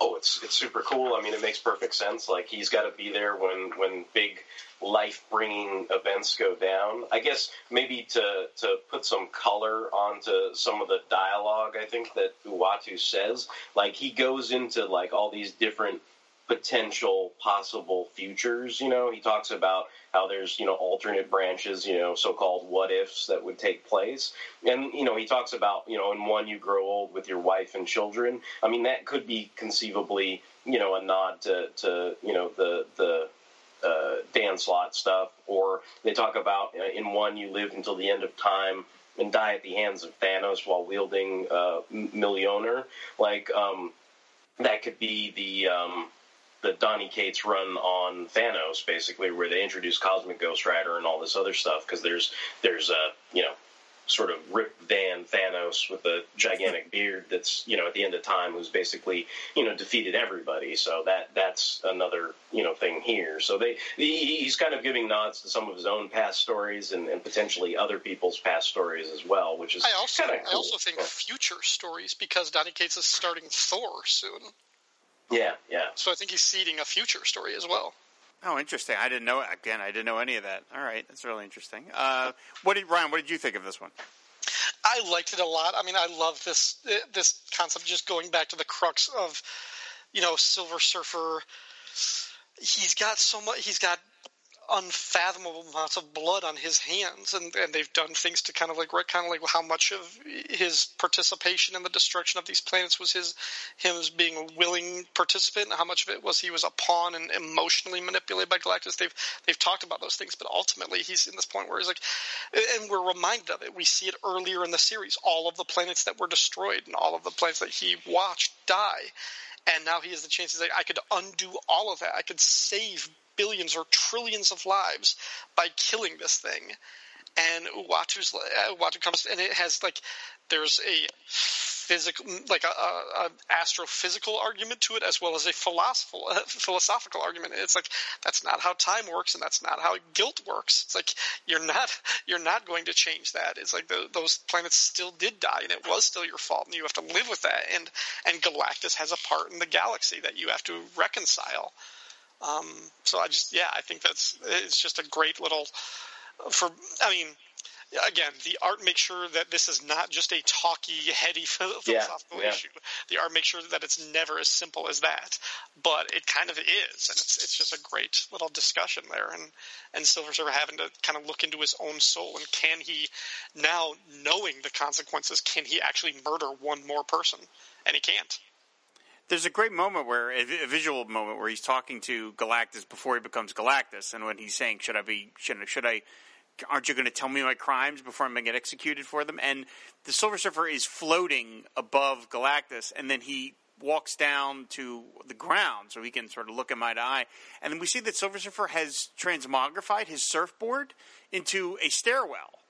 Oh, it's it's super cool. I mean, it makes perfect sense. Like he's got to be there when when big life bringing events go down. I guess maybe to to put some color onto some of the dialogue. I think that Uatu says like he goes into like all these different potential possible futures. You know, he talks about how there's you know alternate branches, you know, so-called what ifs that would take place, and you know he talks about you know in one you grow old with your wife and children. I mean that could be conceivably you know a nod to to you know the the uh, Dan Slott stuff, or they talk about uh, in one you live until the end of time and die at the hands of Thanos while wielding uh, Mjolnir. Like um, that could be the um, the Donny Cates run on Thanos, basically, where they introduce Cosmic Ghost Rider and all this other stuff. Because there's there's a you know sort of Rip Van Thanos with a gigantic beard that's you know at the end of time who's basically you know defeated everybody. So that that's another you know thing here. So they he's kind of giving nods to some of his own past stories and, and potentially other people's past stories as well, which is I also cool. I also think future stories because Donny Cates is starting Thor soon. Yeah, yeah. So I think he's seeding a future story as well. Oh, interesting. I didn't know. Again, I didn't know any of that. All right, that's really interesting. Uh, what did Ryan? What did you think of this one? I liked it a lot. I mean, I love this this concept. Just going back to the crux of, you know, Silver Surfer. He's got so much. He's got unfathomable amounts of blood on his hands, and, and they've done things to kind of like kind of like how much of his participation in the destruction of these planets was his him as being a willing participant, and how much of it was he was a pawn and emotionally manipulated by Galactus. They've they've talked about those things, but ultimately he's in this point where he's like, and we're reminded of it. We see it earlier in the series. All of the planets that were destroyed and all of the planets that he watched die. And now he has the chance. He's like, I could undo all of that. I could save billions or trillions of lives by killing this thing. And Uatu's uh, Uatu comes and it has like there's a physical like a, a, a astrophysical argument to it as well as a philosophical uh, philosophical argument. It's like that's not how time works and that's not how guilt works. It's like you're not you're not going to change that. It's like the, those planets still did die and it was still your fault and you have to live with that. And and Galactus has a part in the galaxy that you have to reconcile. Um, so I just, yeah, I think that's it's just a great little for. I mean, again, the art makes sure that this is not just a talky, heady philosophical yeah, yeah. issue. The art makes sure that it's never as simple as that, but it kind of is, and it's it's just a great little discussion there. And and Silver Surfer having to kind of look into his own soul and can he now knowing the consequences, can he actually murder one more person? And he can't there's a great moment where a, visual moment where he's talking to Galactus before he becomes Galactus, and when he's saying, "Should I be? Should, should I? Aren't you going to tell me my crimes before I'm going to get executed for them?" And the Silver Surfer is floating above Galactus, and then he walks down to the ground so he can sort of look him eye to eye. And then we see that Silver Surfer has transmogrified his surfboard into a stairwell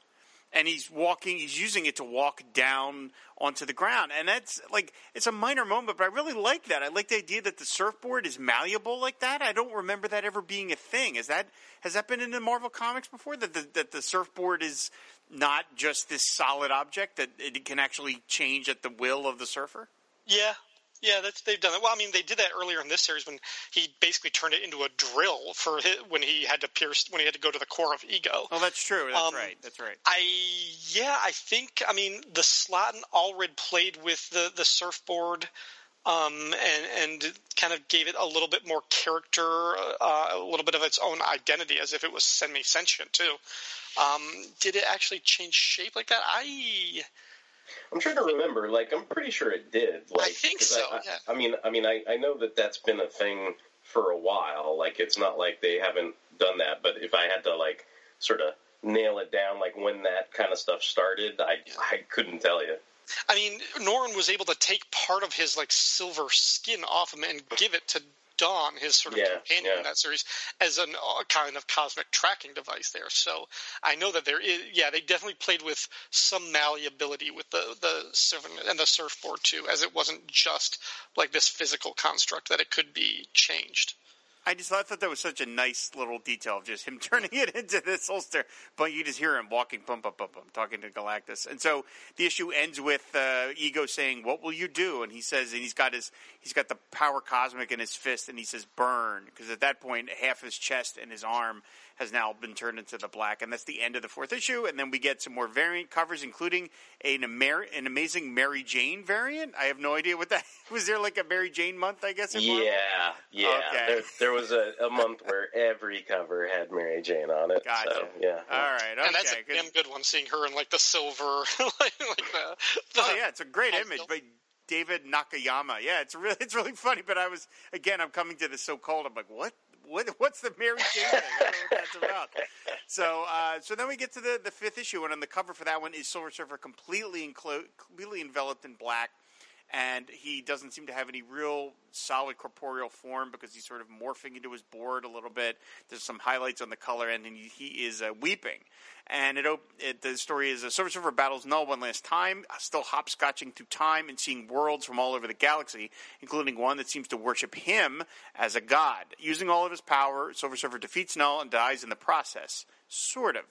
and he's walking he's using it to walk down onto the ground. And that's like it's a minor moment but i really like that. I like the idea that the surfboard is malleable like that. I don't remember that ever being a thing. Is that has that been in the marvel comics before? That the, that the surfboard is not just this solid object that it can actually change at the will of the surfer? Yeah Yeah, that's they've done it. Well, I mean, they did that earlier in this series when he basically turned it into a drill for his, when he had to pierce when he had to go to the core of ego. Oh, that's true. That's Um, right. That's right. I yeah, I think I mean the Slatin Allred played with the the surfboard. Um, and, and kind of gave it a little bit more character, uh, a little bit of its own identity, as if it was semi sentient too. Um, did it actually change shape like that? I I'm trying to remember. Like, I'm pretty sure it did. Like, think 'cause so, I, yeah. I mean, I mean, I, I know that that's been a thing for a while. Like, it's not like they haven't done that. But if I had to like sort of nail it down, like when that kind of stuff started, I I couldn't tell you. I mean, Norrin was able to take part of his like silver skin off him and give it to Dawn, his sort of Yeah, companion yeah. in that series, as an uh, kind of cosmic tracking device there. So I know that there is, yeah, they definitely played with some malleability with the the surf and the surfboard too, as it wasn't just like this physical construct that it could be changed. I just thought, I thought that was such a nice little detail of just him turning it into this holster. But you just hear him walking, bum, bum, bum, bum, talking to Galactus. And so the issue ends with uh, Ego saying, "What will you do?" And he says, and he's got his he's got the power cosmic in his fist, and he says, "Burn," because at that point, half his chest and his arm has now been turned into the black, and that's the end of the fourth issue. And then we get some more variant covers, including an, Amer- an amazing Mary Jane variant. I have no idea what that was. There like a Mary Jane month, I guess. in Marvel? Yeah, yeah. Okay. There, there was a, a month where every cover had Mary Jane on it. Gotcha. So, yeah. All right. Okay. and that's a 'cause- damn good one, seeing her in like the silver, like, like the, the oh yeah, it's a great I image. feel- But David Nakayama, yeah, it's really it's really funny. But I was again, I'm coming to this so cold. I'm like, what? What, what's the Mary Jane thing? I don't know what that's about. So, uh, so then we get to the, the fifth issue, and on the cover for that one is Silver Surfer completely enclo- completely enveloped in black, and he doesn't seem to have any real solid corporeal form because he's sort of morphing into his board a little bit. There's some highlights on the color end, and he, is uh, weeping. And it, op- it the story is uh, Silver Surfer battles Knull one last time, uh, still hopscotching through time and seeing worlds from all over the galaxy, including one that seems to worship him as a god. Using all of his power, Silver Surfer defeats Knull and dies in the process. Sort of.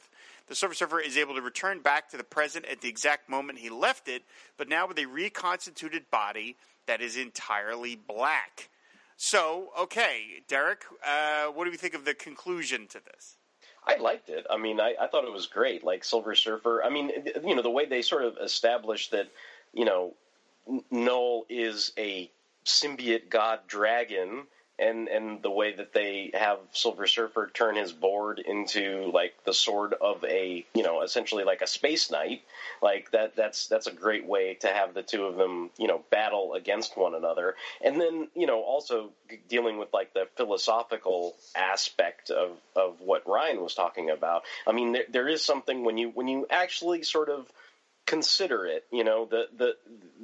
The Silver Surfer is able to return back to the present at the exact moment he left it, but now with a reconstituted body that is entirely black. So, okay, Derek, uh, what do we think of the conclusion to this? I liked it. I mean, I, I thought it was great. Like Silver Surfer. I mean, you know, the way they sort of established that, you know, Knull is a symbiote god dragon, and and the way that they have Silver Surfer turn his board into like the sword of a, you know, essentially like a space knight. Like that. That's that's a great way to have the two of them, you know, battle against one another. And then, you know, also dealing with like the philosophical aspect of, of what Ryan was talking about. I mean, there, there is something when you when you actually sort of consider it, you know, the the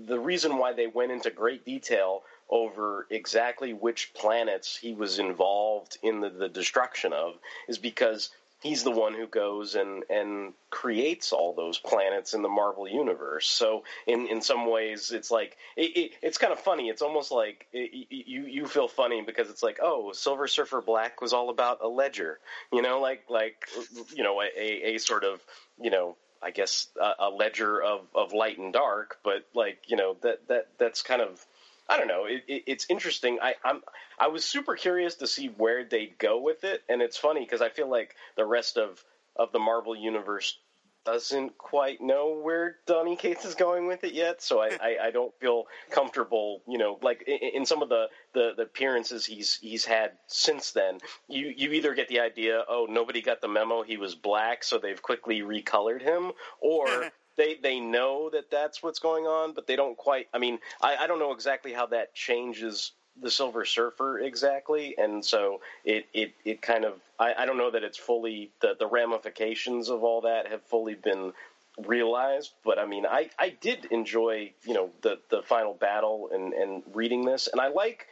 the reason why they went into great detail over exactly which planets he was involved in the, the destruction of is because he's the one who goes and, and creates all those planets in the Marvel universe. So in, in some ways, it's like it, it, it's kind of funny. It's almost like it, you you feel funny because it's like oh, Silver Surfer Black was all about a ledger, you know, like like you know a, a, sort of you know. I guess a, a ledger of, of light and dark, but like you know that that that's kind of I don't know. It, it, it's interesting. I, I'm I was super curious to see where they'd go with it, and it's funny because I feel like the rest of of the Marvel universe doesn't quite know where Donny Cates is going with it yet. So I, hmm. I, I don't feel comfortable. You know, like in, in some of the, the, the appearances he's he's had since then, you you either get the idea, oh, nobody got the memo, he was black, so they've quickly recolored him, or they they know that that's what's going on, but they don't quite. I mean, I, I don't know exactly how that changes the Silver Surfer exactly, and so it it, it kind of I, I don't know that it's fully the the ramifications of all that have fully been realized, but I mean, I, I did enjoy you know the the final battle and and reading this, and I like,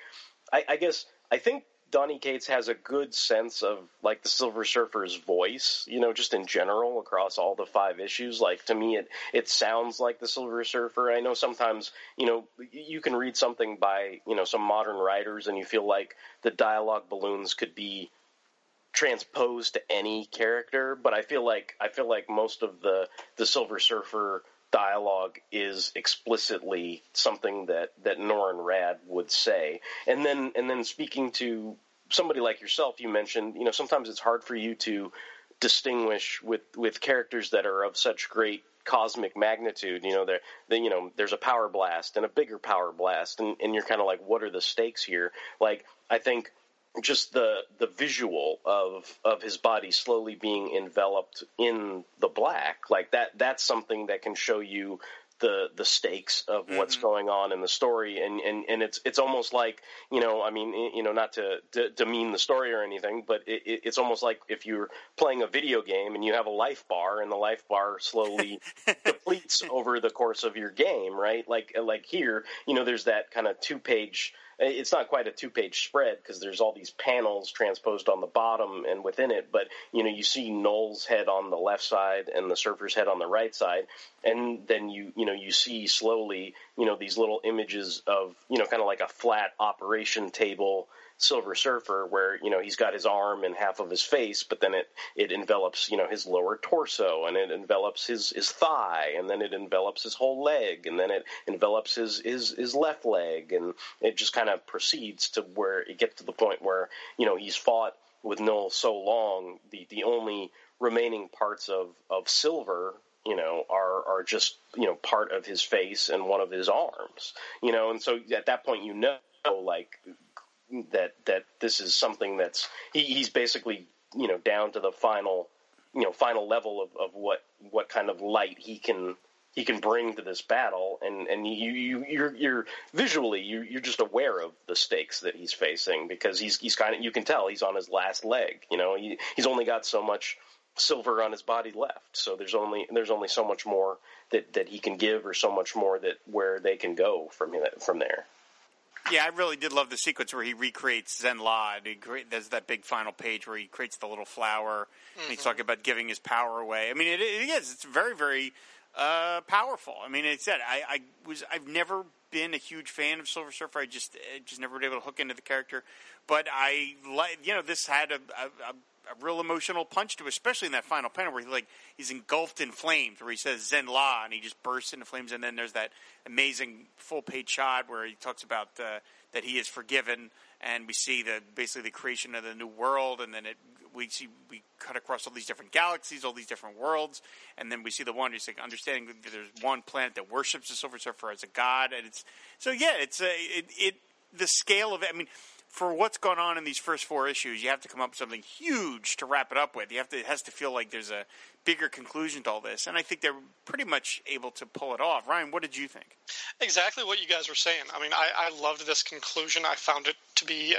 I, I guess I think Donny Cates has a good sense of like the Silver Surfer's voice, you know, just in general across all the five issues. Like to me, it it sounds like the Silver Surfer. I know sometimes, you know, you can read something by you know some modern writers, and you feel like the dialogue balloons could be transposed to any character. But I feel like I feel like most of the the Silver Surfer dialogue is explicitly something that that Norrin Radd would say. And then and then speaking to somebody like yourself, you mentioned, you know, sometimes it's hard for you to distinguish with with characters that are of such great cosmic magnitude. You know, there, then you know, there's a power blast and a bigger power blast, and, and you're kind of like, what are the stakes here? Like, I think just the the visual of of his body slowly being enveloped in the black, like that, that's something that can show you the the stakes of what's mm-hmm. going on in the story and, and and it's it's almost like you know I mean you know not to, to demean the story or anything but it, it's almost like if you're playing a video game and you have a life bar and the life bar slowly depletes over the course of your game right like like here you know there's that kind of two page it's not quite a two page spread because there's all these panels transposed on the bottom and within it. But you know, you see Knull's head on the left side and the surfer's head on the right side, and then you you know you see slowly you know these little images of you know kind of like a flat operation table Silver Surfer, where you know he's got his arm and half of his face, but then it it envelops you know his lower torso, and it envelops his his thigh, and then it envelops his whole leg, and then it envelops his his his left leg, and it just kind of proceeds to where it gets to the point where you know he's fought with Knull so long, the the only remaining parts of of Silver you know, are are just you know part of his face and one of his arms, you know, and so at that point you know like that that this is something that's he, he's basically you know down to the final you know final level of, of what what kind of light he can he can bring to this battle. And and you you you're, you're visually you you're just aware of the stakes that he's facing because he's he's kind of you can tell he's on his last leg you know he, he's only got so much silver on his body left. So there's only there's only so much more that that he can give or so much more that where they can go from from there yeah, I really did love the sequence where he recreates Zenn-La. There's that big final page where he creates the little flower. Mm-hmm. And he's mm-hmm. talking about giving his power away. I mean, it, it is. It's very, very uh, powerful. I mean, it said I, I was. I've never been a huge fan of Silver Surfer. I just, I just never been able to hook into the character. But I like, you know, this had a, a, a a real emotional punch to, especially in that final panel where he like he's engulfed in flames, where he says Zenn-La and he just bursts into flames, and then there's that amazing full page shot where he talks about uh, that he is forgiven, and we see the basically the creation of the new world, and then it we see we cut across all these different galaxies, all these different worlds, and then we see the one who's like understanding that there's one planet that worships the Silver Surfer as a god, and it's so yeah, it's a it, it the scale of it. I mean for what's gone on in these first four issues, you have to come up with something huge to wrap it up with. You have to it has to feel like there's a bigger conclusion to all this, and I think they're pretty much able to pull it off. Ryan, what did you think? Exactly what you guys were saying. I mean, I, I loved this conclusion. I found it to be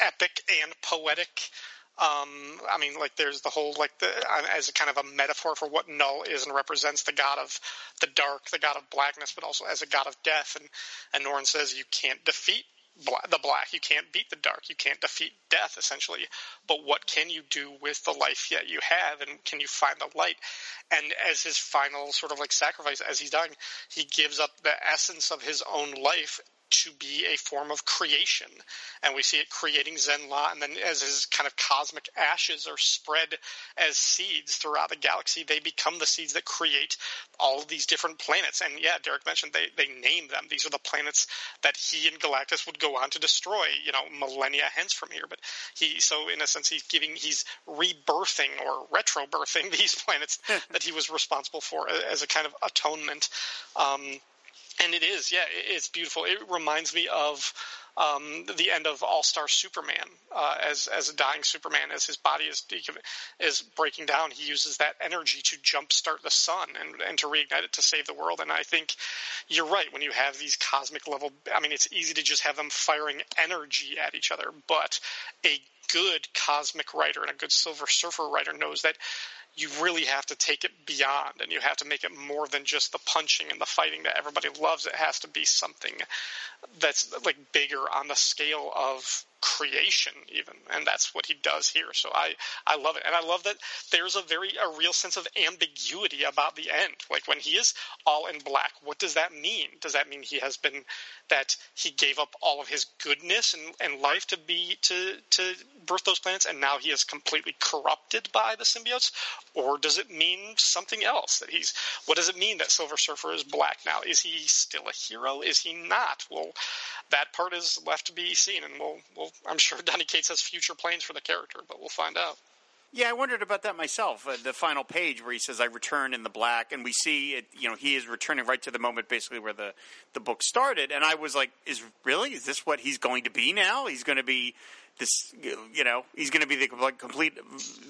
epic and poetic. Um, I mean, like there's the whole like the as a kind of a metaphor for what Knull is and represents the god of the dark, the god of blackness, but also as a god of death. And and Norrin says you can't defeat the black. You can't beat the dark. You can't defeat death, essentially. But what can you do with the life that you have, and can you find the light? And as his final sort of like sacrifice, as he's dying, he gives up the essence of his own life to be a form of creation. And we see it creating Zenn-La, and then as his kind of cosmic ashes are spread as seeds throughout the galaxy, they become the seeds that create all of these different planets. And yeah, Derek mentioned they, they name them. These are the planets that he and Galactus would go on to destroy, you know, millennia hence from here. But he, so in a sense, he's giving, he's rebirthing or retro birthing these planets that he was responsible for as a kind of atonement. Um, and it is, yeah, it's beautiful. It reminds me of um, the end of All Star Superman uh, as as a dying Superman, as his body is is breaking down. He uses that energy to jumpstart the sun and and to reignite it to save the world. And I think you're right when you have these cosmic level. I mean, it's easy to just have them firing energy at each other, but a good cosmic writer and a good Silver Surfer writer knows that you really have to take it beyond and you have to make it more than just the punching and the fighting that everybody loves. It has to be something that's like bigger on the scale of creation even. And that's what he does here. So i i love it. And i love that there's a very a real sense of ambiguity about the end. Like when he is all in black what does that mean? Does that mean he has been that he gave up all of his goodness and, and life to be to to birth those planets and now he is completely corrupted by the symbiotes? Or does it mean something else? That he's what does it mean that silver surfer is black now? Is he still a hero? Is he not? Well that part is left to be seen and we'll, we'll i'm sure donny cates has future plans for the character but we'll find out yeah, I wondered about that myself. Uh, the final page where he says, "I return in the black," and we see it. You know, he is returning right to the moment, basically where the the book started. And I was like, "Is really? Is this what he's going to be now? He's going to be this, you know, he's going to be the complete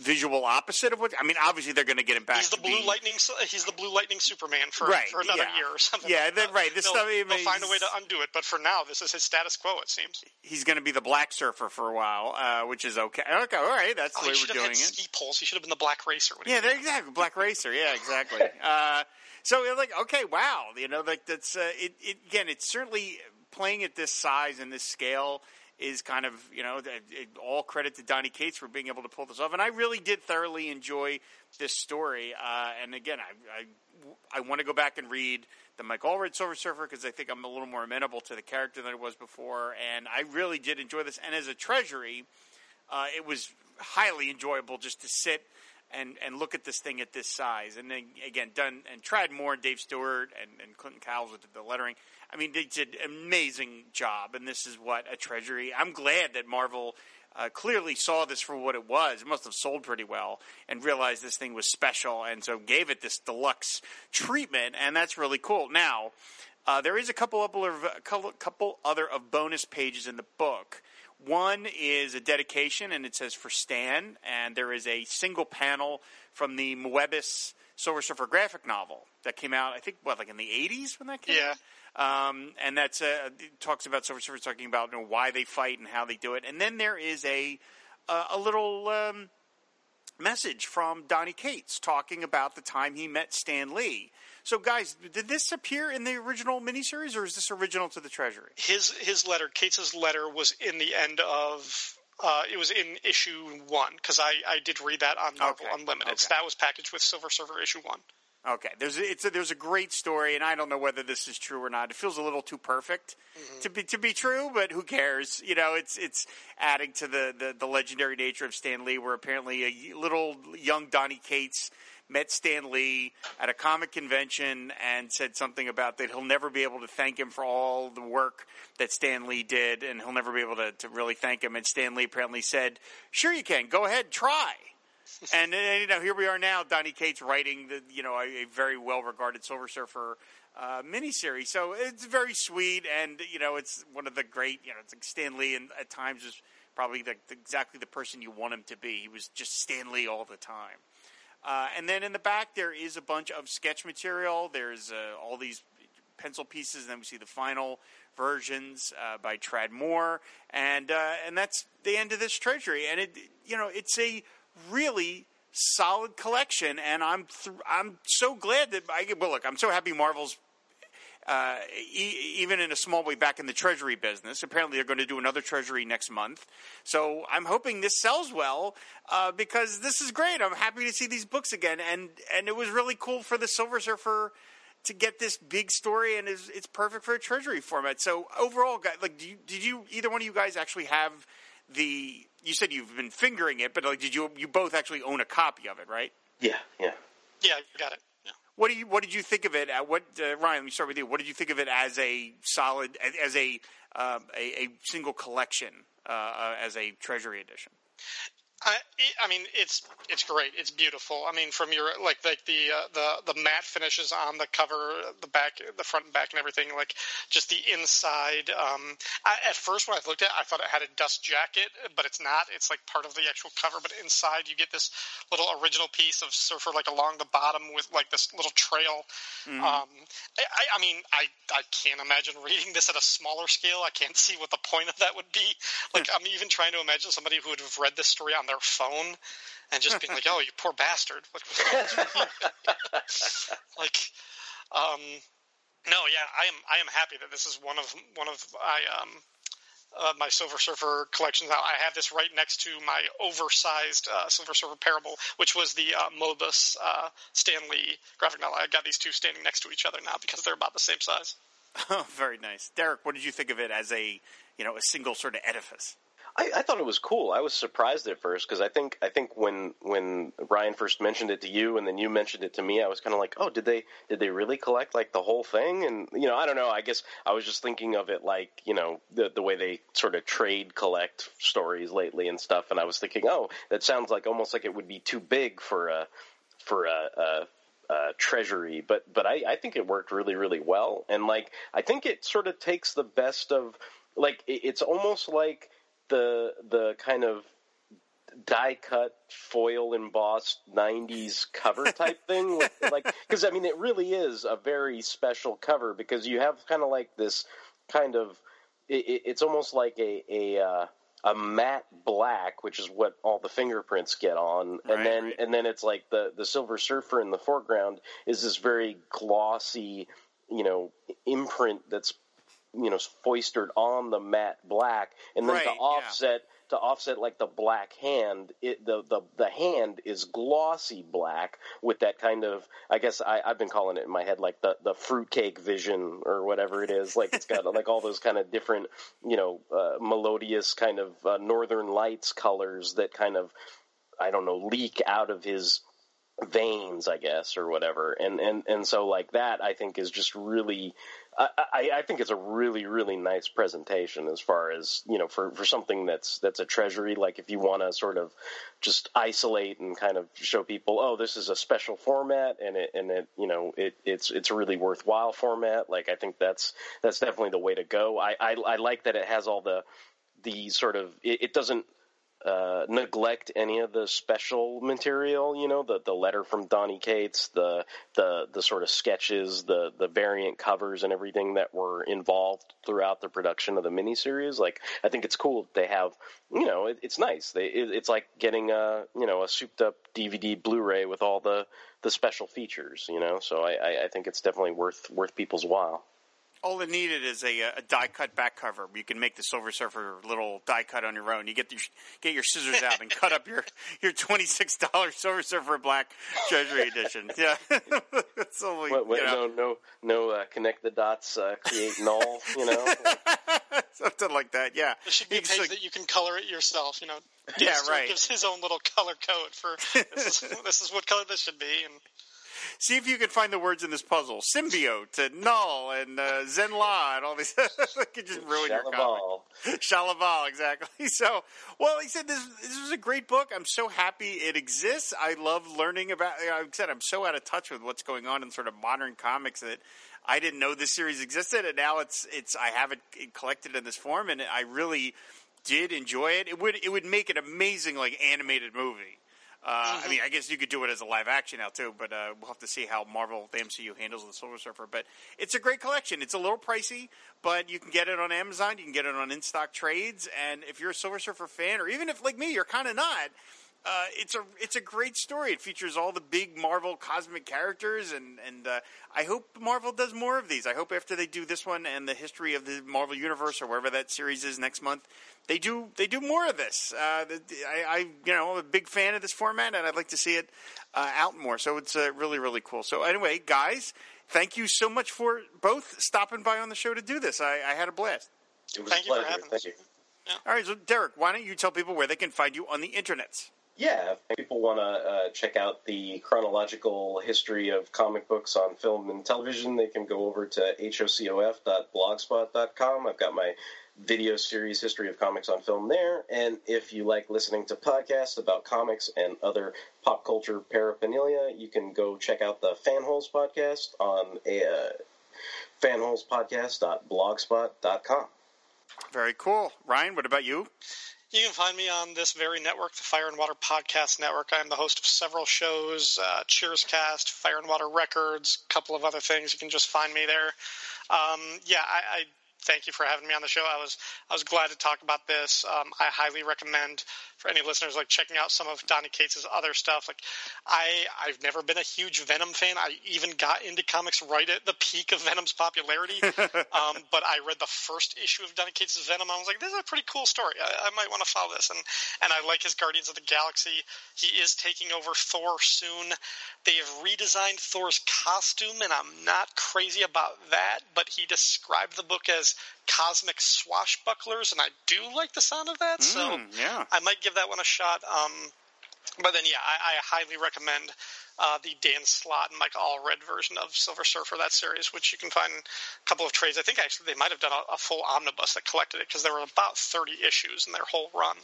visual opposite of what. I mean, obviously they're going to get him back. He's the blue be, lightning. He's the blue lightning Superman for, right, for another yeah. year or something. Yeah, like right. This they'll, stuff. I mean, they'll find a way to undo it, but for now, this is his status quo. It seems he's going to be the black surfer for a while, uh, which is okay. Okay, all right, that's oh, the way we're doing it. Ski poles. He should have been the black racer. Yeah, exactly. Black racer. Yeah, exactly. uh, so like, okay, wow. You know, like that's uh, it, it. Again, it's certainly playing at this size and this scale is kind of you know all credit to Donny Cates for being able to pull this off, and I really did thoroughly enjoy this story. Uh, and again, I I, I want to go back and read the Mike Allred Silver Surfer because I think I'm a little more amenable to the character than I was before, and I really did enjoy this. And as a treasury, uh, it was highly enjoyable just to sit and and look at this thing at this size. And then again, done and Tradd Moore. Dave Stewart, and, and Clayton Cowles with the lettering. I mean, they did an amazing job, and this is what a treasury. I'm glad that Marvel uh, clearly saw this for what it was. It must have sold pretty well and realized this thing was special, and so gave it this deluxe treatment, and that's really cool. Now, uh, there is a couple of a couple other of bonus pages in the book. One is a dedication, and it says for Stan, and there is a single panel from the Moebius Silver Surfer graphic novel that came out. I think what like in the '80s when that came yeah. out. Um, and that's uh, talks about Silver Surfer talking about you know, why they fight and how they do it. And then there is a uh, a little um, message from Donny Cates talking about the time he met Stan Lee. So, guys, did this appear in the original miniseries, or is this original to the Treasury? His his letter, Cates's letter, was in the end of. Uh, it was in issue one because I, I did read that on Marvel Okay. Unlimited. Okay. So that was packaged with Silver Surfer issue one. Okay, there's a, it's a, there's a great story, and I don't know whether this is true or not. It feels a little too perfect mm-hmm. to be to be true, but who cares? You know, it's it's adding to the, the, the legendary nature of Stan Lee, where apparently a little young Donny Cates met Stan Lee at a comic convention and said something about that he'll never be able to thank him for all the work that Stan Lee did, and he'll never be able to, to really thank him. And Stan Lee apparently said, "Sure, you can. Go ahead, try." and, and you know, here we are now. Donny Cates writing the you know a, a very well regarded Silver Surfer uh, miniseries. So it's very sweet, and you know, it's one of the great. You know, it's like Stan Lee, and at times is probably the, exactly the person you want him to be. He was just Stan Lee all the time. Uh, and then in the back, there is a bunch of sketch material. There's uh, all these pencil pieces, and then we see the final versions uh, by Tradd Moore, and uh, and that's the end of this treasury. And it, you know, it's a really solid collection, and I'm th- I'm so glad that I well look, I'm so happy Marvel's. Uh, e- even in a small way, back in the treasury business. Apparently, they're going to do another treasury next month. So I'm hoping this sells well uh, because this is great. I'm happy to see these books again, and and it was really cool for the Silver Surfer to get this big story, and it's, it's perfect for a treasury format. So overall, like, you, did you either one of you guys actually have the? You said you've been fingering it, but like, did you you both actually own a copy of it, right? Yeah, yeah. Yeah, you got it. Yeah. What do you What did you think of it? At what uh, Ryan? Let me start with you. What did you think of it as a solid, as a um, a, a single collection, uh, uh, as a treasury edition? I, I mean, it's it's great. It's beautiful. I mean, from your like like the uh, the the matte finishes on the cover, the back, the front and back, and everything. Like just the inside. Um, I, at first, when I looked at, it, I thought it had a dust jacket, but it's not. It's like part of the actual cover. But inside, you get this little original piece of surfer like along the bottom with like this little trail. Um, I, I mean, I I can't imagine reading this at a smaller scale. I can't see what the point of that would be. Like I'm even trying to imagine somebody who would have read this story on their phone and just being like, "Oh, you poor bastard!" Like, like, um, no, yeah, I am. I am happy that this is one of one of I um uh, my Silver Surfer collections. now. I have this right next to my oversized uh, Silver Surfer Parable, which was the uh, Moebius uh, Stan Lee graphic novel. I got these two standing next to each other now because they're about the same size. Oh, very nice, Derek. What did you think of it as a you know a single sort of edifice? I, I thought it was cool. I was surprised at first because I think I think when when Ryan first mentioned it to you and then you mentioned it to me, I was kind of like, oh, did they did they really collect like the whole thing? And you know, I don't know. I guess I was just thinking of it like you know the the way they sort of trade collect stories lately and stuff. And I was thinking, oh, that sounds like almost like it would be too big for a for a. a uh, treasury, but but I, I think it worked really really well, and like I think it sort of takes the best of like it, it's almost like the the kind of die cut foil embossed 90s cover type thing with, like because i mean it really is a very special cover because you have kind of like this kind of it, it's almost like a a uh, a matte black, which is what all the fingerprints get on, and Right, then right. and then it's like the the Silver Surfer in the foreground is this very glossy, you know, imprint that's you know foisted on the matte black, and then Right, to yeah. offset to offset like the black hand, it the the the hand is glossy black with that kind of I guess I, I've been calling it in my head like the the fruitcake vision or whatever it is. Like it's got like all those kind of different you know uh, melodious kind of uh, northern lights colors that kind of I don't know leak out of his veins, I guess, or whatever. And and and so like that, I think is just really. I, I, think it's a really, really nice presentation as far as you know for, for something that's that's a treasury. Like if you want to sort of just isolate and kind of show people, oh, this is a special format, and it and it you know it it's it's a really worthwhile format. Like I think that's that's definitely the way to go. I I, I like that it has all the the sort of it, it doesn't uh, neglect any of the special material. You know, the the letter from Donny Cates, the the the sort of sketches, the the variant covers, and everything that were involved throughout the production of the miniseries. Like, I think it's cool they have. You know, it, it's nice. They it, it's like getting a you know a souped up DVD Blu-ray with all the the special features. You know, so I, I, I think it's definitely worth worth people's while. All it needed is a, a die cut back cover. You can make the Silver Surfer little die cut on your own. You get your get your scissors out and cut up your your twenty six dollars Silver Surfer Black Treasury Edition. Yeah, it's all we, What, what, you know, no, no, no. Uh, connect the dots, uh, create Knull. You know. something like that. Yeah, it should be a page like- that you can color it yourself. You know, Yeah, right. Gives his own little color code for this is, this is what color this should be, and See if you can find the words in this puzzle: symbiote and Knull and uh, Zenn-La and all these. it could just ruin your comic. Shalla-Bal. Shalla-Bal, exactly. So, well, he said this this was a great book. I'm so happy it exists. I love learning about. Like I said, I'm so out of touch with what's going on in sort of modern comics that I didn't know this series existed, and now it's it's I have it collected in this form, and I really did enjoy it. It would it would make an amazing like animated movie. Uh, I mean, I guess you could do it as a live action now too, but uh, we'll have to see how Marvel, the MCU, handles the Silver Surfer. But it's a great collection. It's a little pricey, but you can get it on Amazon. You can get it on in stock trades. And if you're a Silver Surfer fan, or even if like me, you're kind of not, uh, it's a it's a great story. It features all the big Marvel cosmic characters, and and uh, I hope Marvel does more of these. I hope after they do this one and the history of the Marvel universe, or wherever that series is next month, they do they do more of this. Uh, I, I you know I'm a big fan of this format, and I'd like to see it uh, out more. So it's uh, really really cool. So anyway, guys, thank you so much for both stopping by on the show to do this. I, I had a blast. It was Thank a you for pleasure. having Thank us. you. All right, so Derek, why don't you tell people where they can find you on the internets? Yeah, if people want to uh, check out the chronological history of comic books on film and television, they can go over to hocof.blogspot.com. I've got my video series History of Comics on Film there. And if you like listening to podcasts about comics and other pop culture paraphernalia, you can go check out the Fanholes podcast on uh, fanholespodcast.blogspot.com. Very cool, Ryan. What about you? You can find me on this very network, the Fire and Water Podcast Network. I am the host of several shows, uh, Cheers Cast, Fire and Water Records, a couple of other things. You can just find me there. Um, yeah, I, I thank you for having me on the show. I was I was glad to talk about this. Um, I highly recommend for any listeners like checking out some of Donny Cates' other stuff. Like I I've never been a huge Venom fan. I even got into comics right at the peak of Venom's popularity. um, but I read the first issue of Donny Cates' Venom. I was like, this is a pretty cool story. I, I might want to follow this. And and I like his Guardians of the Galaxy. He is taking over Thor soon. They have redesigned Thor's costume, and I'm not crazy about that. But he described the book as cosmic swashbucklers, and I do like the sound of that. so Mm, yeah. I might give that one a shot. Um, but then, yeah, I, I highly recommend uh, the Dan Slott and Mike Allred version of Silver Surfer, that series, which you can find a couple of trades. I think actually they might have done a, a full omnibus that collected it because there were about 30 issues in their whole run.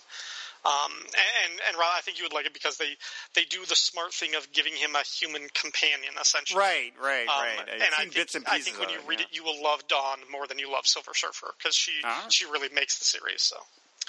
Um, and and Rob, I think you would like it because they they do the smart thing of giving him a human companion, essentially. Right, right, Um, right. I've and I think, bits and I think when you it, read yeah. it, you will love Dawn more than you love Silver Surfer because she Ah. she really makes the series. So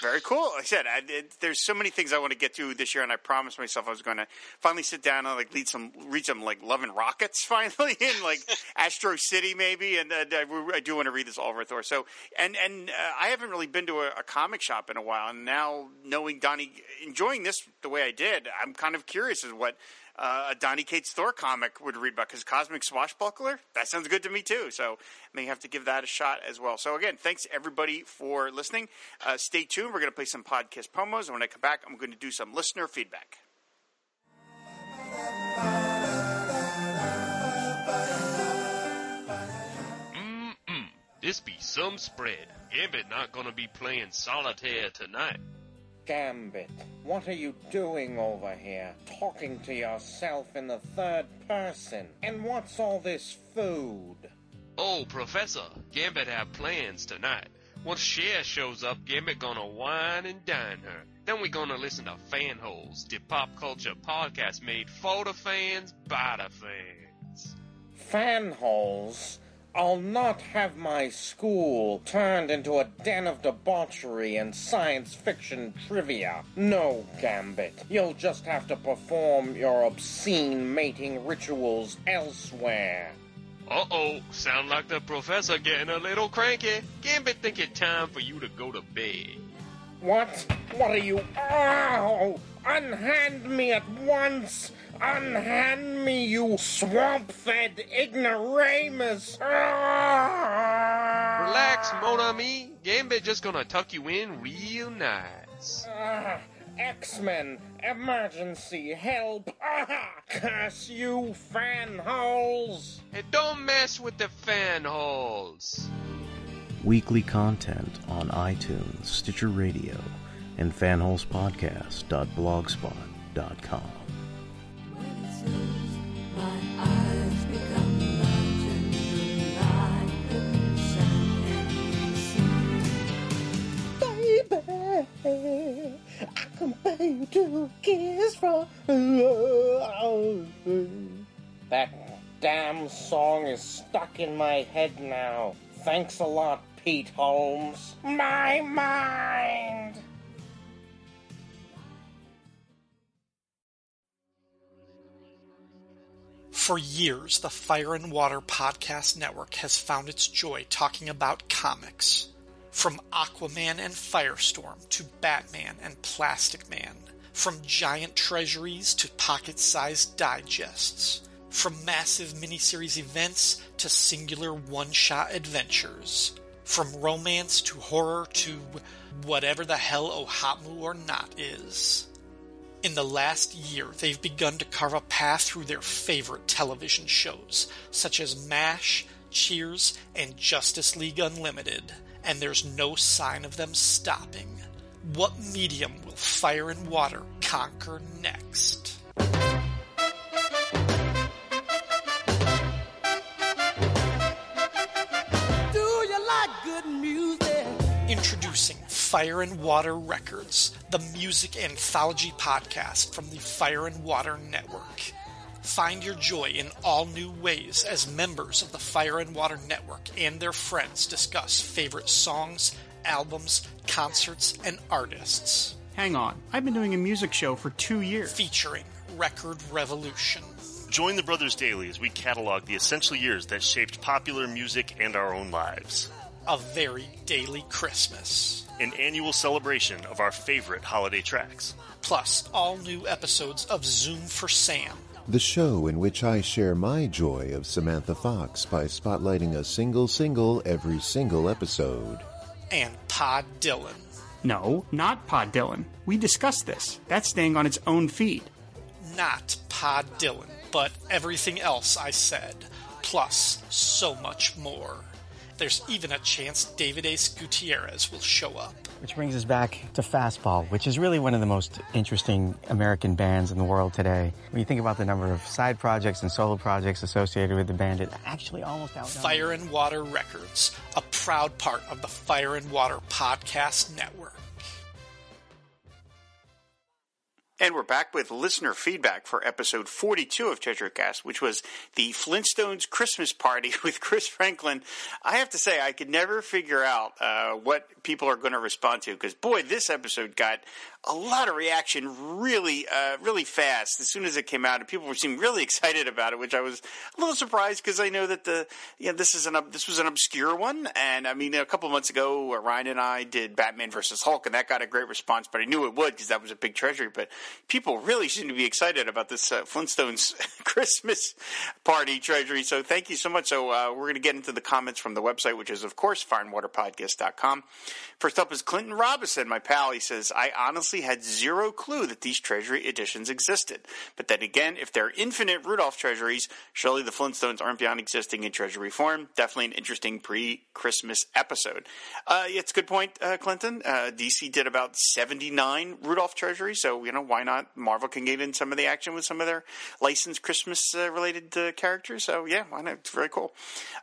Very cool. Like I said, I, it, there's so many things I want to get to this year, and I promised myself I was going to finally sit down and like lead some, read some like Love and Rockets finally, and like Astro City maybe, and uh, I, I do want to read this Oliver Thor. So, and and uh, I haven't really been to a, a comic shop in a while, and now knowing Donny enjoying this the way I did, I'm kind of curious as what. Uh, a Donny Cates Thor comic would read about because Cosmic Swashbuckler that sounds good to me too. So I may have to give that a shot as well. So again, thanks everybody for listening. Uh, stay tuned. We're going to play some podcast promos, and when I come back, I'm going to do some listener feedback. This be some spread. Gambit not gonna be playing solitaire tonight. Gambit, what are you doing over here? Talking to yourself in the third person. And what's all this food? Oh, Professor, Gambit have plans tonight. Once Cher shows up, Gambit gonna wine and dine her. Then we gonna listen to Fanholes, the pop culture podcast made for the fans, by the fans. Fanholes? I'll not have my school turned into a den of debauchery and science fiction trivia. No, Gambit. You'll just have to perform your obscene mating rituals elsewhere. Uh-oh, sound like the professor getting a little cranky. Gambit think it time for you to go to bed. What? What are you? Ow! Unhand me at once! Unhand me, you swamp-fed ignoramus! Ah! Relax, mon ami. Gambit just gonna tuck you in real nice. Ah, X-Men, emergency help! Ah, curse you, fanholes! And don't mess with the fan holes. Weekly content on iTunes, Stitcher Radio, and fanholespodcast.blogspot.com. Baby, I compare you to kiss from. That damn song is stuck in my head now. Thanks a lot, Pete Holmes. My mind! For years, the Fire and Water Podcast Network has found its joy talking about comics. From Aquaman and Firestorm to Batman and Plastic Man. From giant treasuries to pocket sized digests. From massive miniseries events to singular one shot adventures. From romance to horror to whatever the hell Ohatmu or not is. In the last year, they've begun to carve a path through their favorite television shows, such as MASH, Cheers, and Justice League Unlimited, and there's no sign of them stopping. What medium will Fire and Water conquer next? Do you like good music? Introducing Fire and Water Records, the music anthology podcast from the Fire and Water Network. Find your joy in all new ways as members of the Fire and Water Network and their friends discuss favorite songs, albums, concerts, and artists. Hang on, I've been doing a music show for two years. Featuring Record Revolution, Join the Brothers Daly as we catalog the essential years that shaped popular music and our own lives. A Very Daly Christmas. An annual celebration of our favorite holiday tracks. Plus, all new episodes of Xum for Sam. The show in which I share my joy of Samantha Fox by spotlighting a single single every single episode. And Pod Dylan. No, not Pod Dylan. We discussed this. That's staying on its own feed. Not Pod Dylan, but everything else I said. Plus, so much more. There's even a chance David Ace Gutierrez will show up. Which brings us back to Fastball, which is really one of the most interesting American bands in the world today. When you think about the number of side projects and solo projects associated with the band, it actually almost outnumbers. Fire and Water Records, a proud part of the Fire and Water Podcast Network. And we're back with listener feedback for episode 42 of Treasury Cast, which was the Flintstones Christmas party with Chris Franklin. I have to say, I could never figure out uh, what people are going to respond to because, boy, this episode got a lot of reaction really, uh, really fast as soon as it came out, and people seemed really excited about it, which I was a little surprised because I know that the yeah this is an this was an obscure one, and I mean a couple months ago Ryan and I did Batman versus Hulk, and that got a great response, but I knew it would because that was a big treasury. But people really seem to be excited about this uh, Flintstones Christmas party treasury. So thank you so much. So uh, we're going to get into the comments from the website, which is of course fireandwaterpodcast.com. First up is Clinton Robinson, my pal. He says, I honestly had zero clue that these treasury editions existed. But then again, if they're infinite Rudolph treasuries, surely the Flintstones aren't beyond existing in treasury form. Definitely an interesting pre Christmas episode. Uh, it's a good point, uh, Clinton. Uh, DC did about 79 Rudolph treasuries, so, you know, why not? Marvel can get in some of the action with some of their licensed Christmas uh, related uh, characters. So, yeah, why not? It's very cool.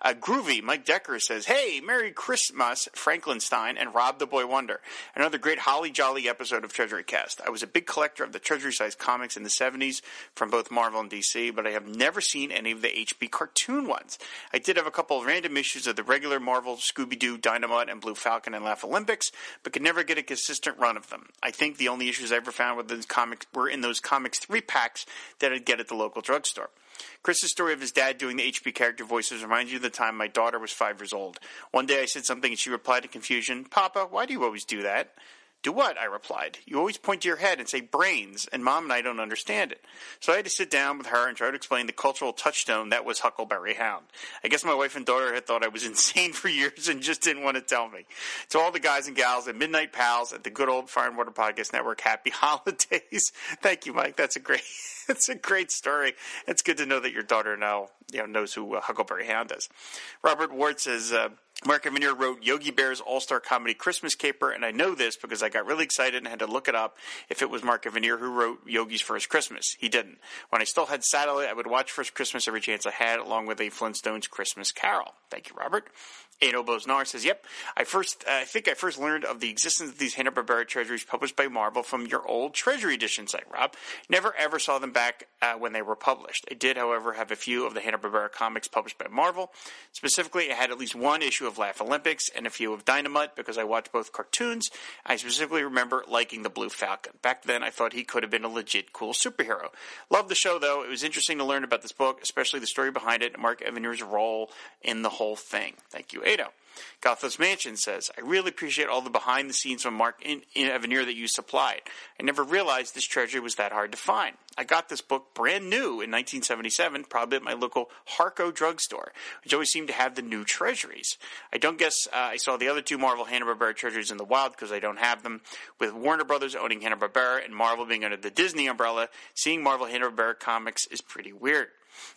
Uh, Groovy, Mike Decker says, Hey, Merry Christmas, Franklinstein and Rob the Boy Wonder. Another great Holly Jolly episode of Treasury Cast. I was a big collector of the Treasury sized comics in the 70s from both Marvel and DC, but I have never seen any of the HB cartoon ones. I did have a couple of random issues of the regular Marvel, Scooby Doo, Dynomutt, and Blue Falcon and Laff-a-Lympics, but could never get a consistent run of them. I think the only issues I ever found were, those comics, were in those comics three packs that I'd get at the local drugstore. Chris's story of his dad doing the HB character voices reminds you of the time my daughter was five years old. One day I said something and she replied in confusion, Papa, why do you always do that? Do what? I replied. You always point to your head and say brains, and Mom and I don't understand it. So I had to sit down with her and try to explain the cultural touchstone that was Huckleberry Hound. I guess my wife and daughter had thought I was insane for years and just didn't want to tell me. To all the guys and gals at Midnight Pals at the good old Fire and Water Podcast Network, happy holidays. Thank you, Mike. That's a great, that's a great story. It's good to know that your daughter now you know knows who uh, Huckleberry Hound is. Robert Ward says. Uh, Mark Evanier wrote Yogi Bear's All Star Comedy Christmas Caper, and I know this because I got really excited and had to look it up if it was Mark Evanier who wrote Yogi's First Christmas. He didn't. When I still had satellite, I would watch First Christmas every chance I had, along with a Flintstones Christmas Carol. Thank you, Robert. Edo Bosnar says, "Yep, I first, uh, I think I first learned of the existence of these Hanna Barbera treasuries published by Marvel from your old Treasury Edition site, Rob. Never ever saw them back uh, when they were published. I did, however, have a few of the Hanna Barbera comics published by Marvel. Specifically, I had at least one issue of Laff-a-Lympics and a few of Dynomutt because I watched both cartoons. I specifically remember liking the Blue Falcon. Back then, I thought he could have been a legit cool superhero. Loved the show though. It was interesting to learn about this book, especially the story behind it, and Mark Evanier's role in the whole thing. Thank you, Edo." Gothos Mansion says, I really appreciate all the behind the scenes from Mark in, in Evanier that you supplied. I never realized this treasure was that hard to find. I got this book brand new in 1977, probably at my local Harco drugstore, which always seemed to have the new treasuries. I don't guess uh, I saw the other two Marvel Hanna-Barbera treasuries in the wild because I don't have them. With Warner Brothers owning Hanna-Barbera and Marvel being under the Disney umbrella, seeing Marvel Hanna-Barbera comics is pretty weird.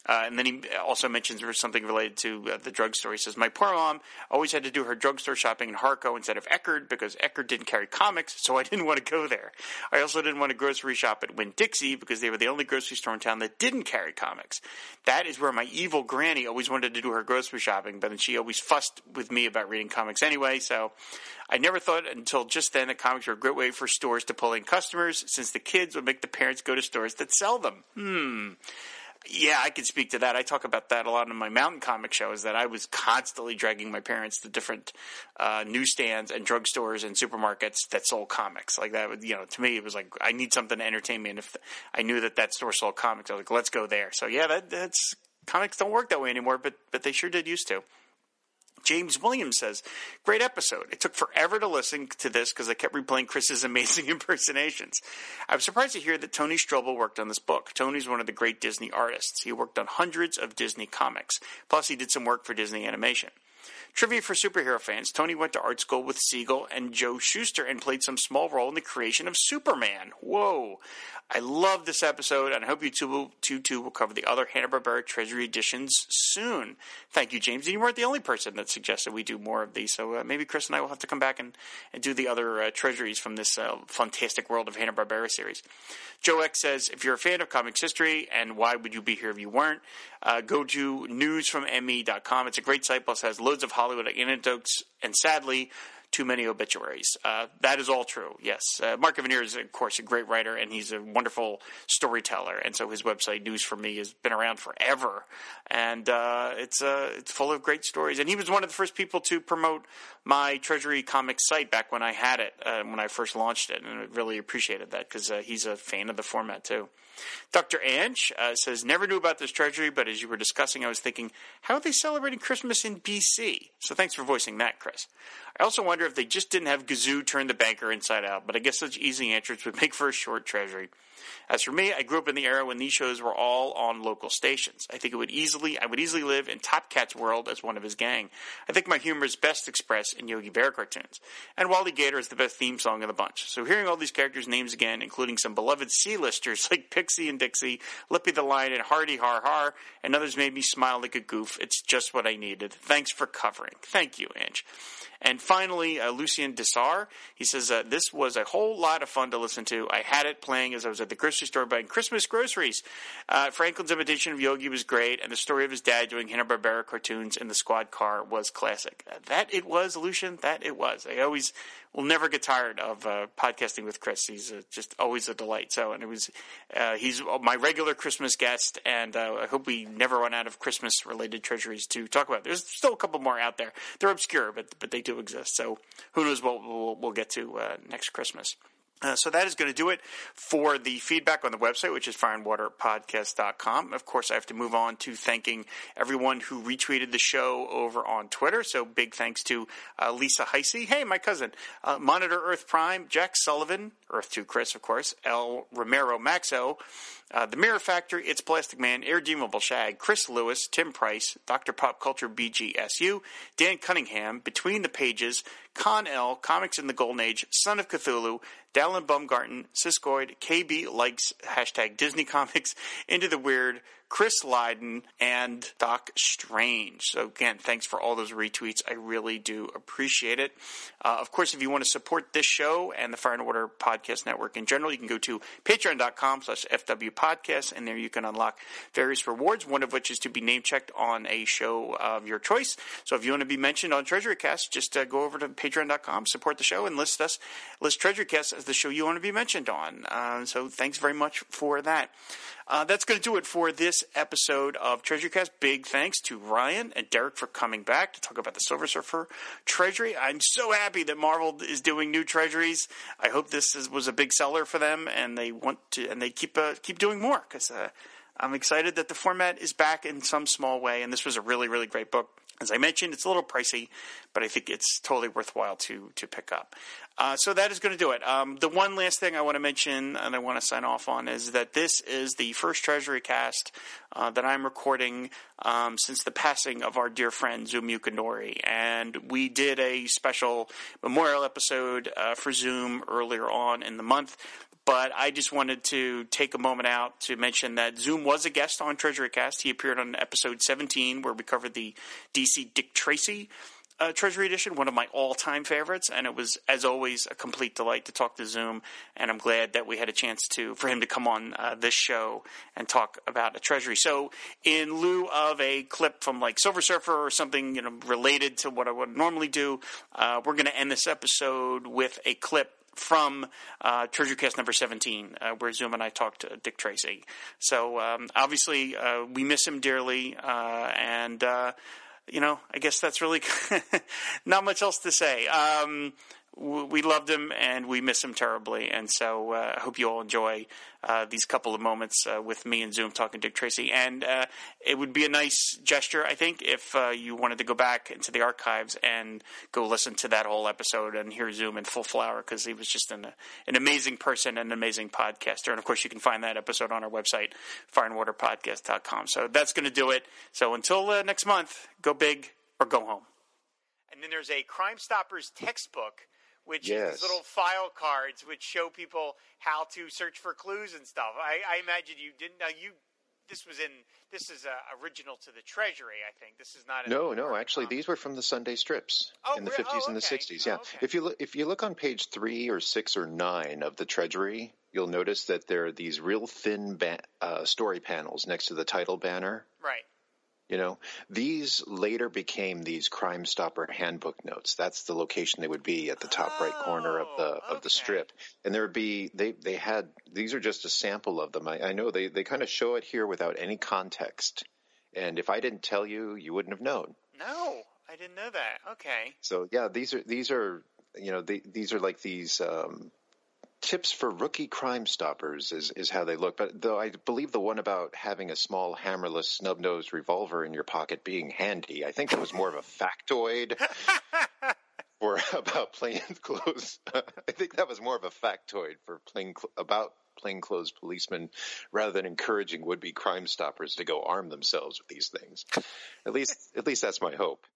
Uh, and then he also mentions something related to uh, the drugstore. He says, My poor mom always had to do her drugstore shopping in Harco instead of Eckerd because Eckerd didn't carry comics, so I didn't want to go there. I also didn't want to grocery shop at Winn Dixie because they were the only grocery store in town that didn't carry comics. That is where my evil granny always wanted to do her grocery shopping, but then she always fussed with me about reading comics anyway, so I never thought until just then that comics were a great way for stores to pull in customers since the kids would make the parents go to stores that sell them. Hmm. Yeah, I can speak to that. I talk about that a lot in my mountain comic shows. That I was constantly dragging my parents to different uh, newsstands and drugstores and supermarkets that sold comics. Like that, you know, to me, it was like I need something to entertain me. And if I knew that that store sold comics, I was like, let's go there. So yeah, that, that's comics don't work that way anymore, but but they sure did used to. James Williams says, Great episode. It took forever to listen to this because I kept replaying Chris's amazing impersonations. I was surprised to hear that Tony Strobel worked on this book. Tony's one of the great Disney artists. He worked on hundreds of Disney comics. Plus, he did some work for Disney Animation. Trivia for superhero fans Tony went to art school with Siegel and Joe Shuster and played some small role in the creation of Superman. Whoa. I love this episode, and I hope you two will, two will cover the other Hanna-Barbera Treasury editions soon. Thank you, James. And you weren't the only person that suggested we do more of these, so uh, maybe Chris and I will have to come back and, and do the other uh, treasuries from this uh, fantastic world of Hanna-Barbera series. Joe X says, if you're a fan of comics history, and why would you be here if you weren't, uh, go to newsfromme.com. It's a great site, plus has loads of Hollywood anecdotes, and sadly, too many obituaries. Uh, that is all true. Yes, uh, Mark Evanier is of course a great writer, and he's a wonderful storyteller. And so his website News for Me has been around forever, and uh, it's uh, it's full of great stories. And he was one of the first people to promote my Treasury Comics site back when I had it uh, when I first launched it, and I really appreciated that because uh, he's a fan of the format too. Dr. Ange uh, says, Never knew about this treasury, but as you were discussing, I was thinking, how are they celebrating Christmas in BC? So thanks for voicing that, Chris. I also wonder if they just didn't have Gazoo turn the banker inside out, but I guess such easy answers would make for a short treasury. As for me, I grew up in the era when these shows were all on local stations. I think it would easily, I would easily live in Top Cat's world as one of his gang. I think my humor is best expressed in Yogi Bear cartoons. And Wally Gator is the best theme song of the bunch. So hearing all these characters' names again, including some beloved C-listers like Pixie and Dixie, Lippy the Lion, and Hardy Har Har, and others made me smile like a goof. It's just what I needed. Thanks for covering. Thank you, Ange. And finally, uh, Lucien Dessar, he says, uh, This was a whole lot of fun to listen to. I had it playing as I was at the grocery store buying Christmas groceries. Uh, Franklin's imitation of Yogi was great, and the story of his dad doing Hanna-Barbera cartoons in the squad car was classic. That it was, Lucian. that it was. I always will never get tired of uh, podcasting with Chris. He's uh, just always a delight. So, and it was, uh, he's my regular Christmas guest, and uh, I hope we never run out of Christmas related treasuries to talk about. There's still a couple more out there. They're obscure, but but they do exist. So, who knows what we'll, we'll get to uh, next Christmas. Uh, so that is going to do it for the feedback on the website, which is fireandwaterpodcast.com. Of course, I have to move on to thanking everyone who retweeted the show over on Twitter. So big thanks to uh, Lisa Heisey. Hey, my cousin. Uh, Monitor Earth Prime, Jack Sullivan, Earth 2 Chris, of course, L. Romero Maxo, uh, The Mirror Factory, It's Plastic Man, Irredeemable Shag, Chris Lewis, Tim Price, Dr. Pop Culture BGSU, Dan Cunningham, Between the Pages, Con L, Comics in the Golden Age, Son of Cthulhu, Dallin Bumgarten, Siskoid, KB likes hashtag Disney Comics, Into the Weird, Chris Lydon, and Doc Strange. So, again, thanks for all those retweets. I really do appreciate it. Uh, of course, if you want to support this show and the Fire and Water Podcast Network in general, you can go to patreon.com slash FW Podcast, and there you can unlock various rewards, one of which is to be name checked on a show of your choice. So, if you want to be mentioned on Treasury Cast, just uh, go over to patreon.com, support the show, and list us, list Treasury Cast as the show you want to be mentioned on. Uh, so, thanks very much for that. Uh, that's going to do it for this episode of Treasury Cast. Big thanks to Ryan and Derek for coming back to talk about the Silver Surfer Treasury. I'm so happy that Marvel is doing new treasuries. I hope this is, was a big seller for them, and they want to and they keep uh, keep doing more because uh, I'm excited that the format is back in some small way. And this was a really really great book. As I mentioned, it's a little pricey, but I think it's totally worthwhile to to pick up. Uh, so that is going to do it. Um, the one last thing I want to mention and I want to sign off on is that this is the first Treasury cast uh, that I'm recording um, since the passing of our dear friend Xum Yukinori. And we did a special memorial episode uh, for Xum earlier on in the month but I just wanted to take a moment out to mention that Xum was a guest on Treasury Cast. He appeared on episode 17 where we covered the DC Dick Tracy uh, Treasury Edition, one of my all-time favorites, and it was, as always, a complete delight to talk to Xum. And I'm glad that we had a chance to for him to come on uh, this show and talk about a Treasury. So, in lieu of a clip from like Silver Surfer or something, you know, related to what I would normally do, uh, we're going to end this episode with a clip from uh, Treasury Cast number 17, uh, where Xum and I talked to Dick Tracy. So um, obviously, uh, we miss him dearly, uh, and uh, you know, I guess that's really not much else to say. Um, we loved him and we miss him terribly. And so uh, I hope you all enjoy uh, these couple of moments uh, with me and Xum talking Dick Tracy. And uh, it would be a nice gesture, I think, if uh, you wanted to go back into the archives and go listen to that whole episode and hear Xum in full flower because he was just an, an amazing person and an amazing podcaster. And of course, you can find that episode on our website, fireandwaterpodcast.com. So that's going to do it. So until uh, next month, go big or go home. And then there's a Crime Stoppers textbook which Yes. is these little file cards which show people how to search for clues and stuff. I, I imagine you didn't. Now you, this was in. This is uh, original to the Treasury. I think this is not. No, no, actually, these were from the Sunday strips Oh, in the oh, fifties and the sixties. Yeah, if you look, if you look on page three or six or nine of the Treasury, you'll notice that there are these real thin ba- uh, story panels next to the title banner. Right. You know, these later became these Crime Stopper handbook notes. That's the location they would be at the top right corner of the of the strip, and there would be they they had these are just a sample of them. I, I know they they kind of show it here without any context, and if I didn't tell you, you wouldn't have known. No, I didn't know that. Okay. So yeah, these are these are you know the, these are like these um, tips for rookie crime stoppers is is how they look. But though I believe the one about having a small hammerless snub nosed revolver in your pocket being handy, I think that was more of a factoid. For about plainclothes, I think that was more of a factoid for plain about plainclothes policemen, rather than encouraging would be crime stoppers to go arm themselves with these things. At least, at least that's my hope.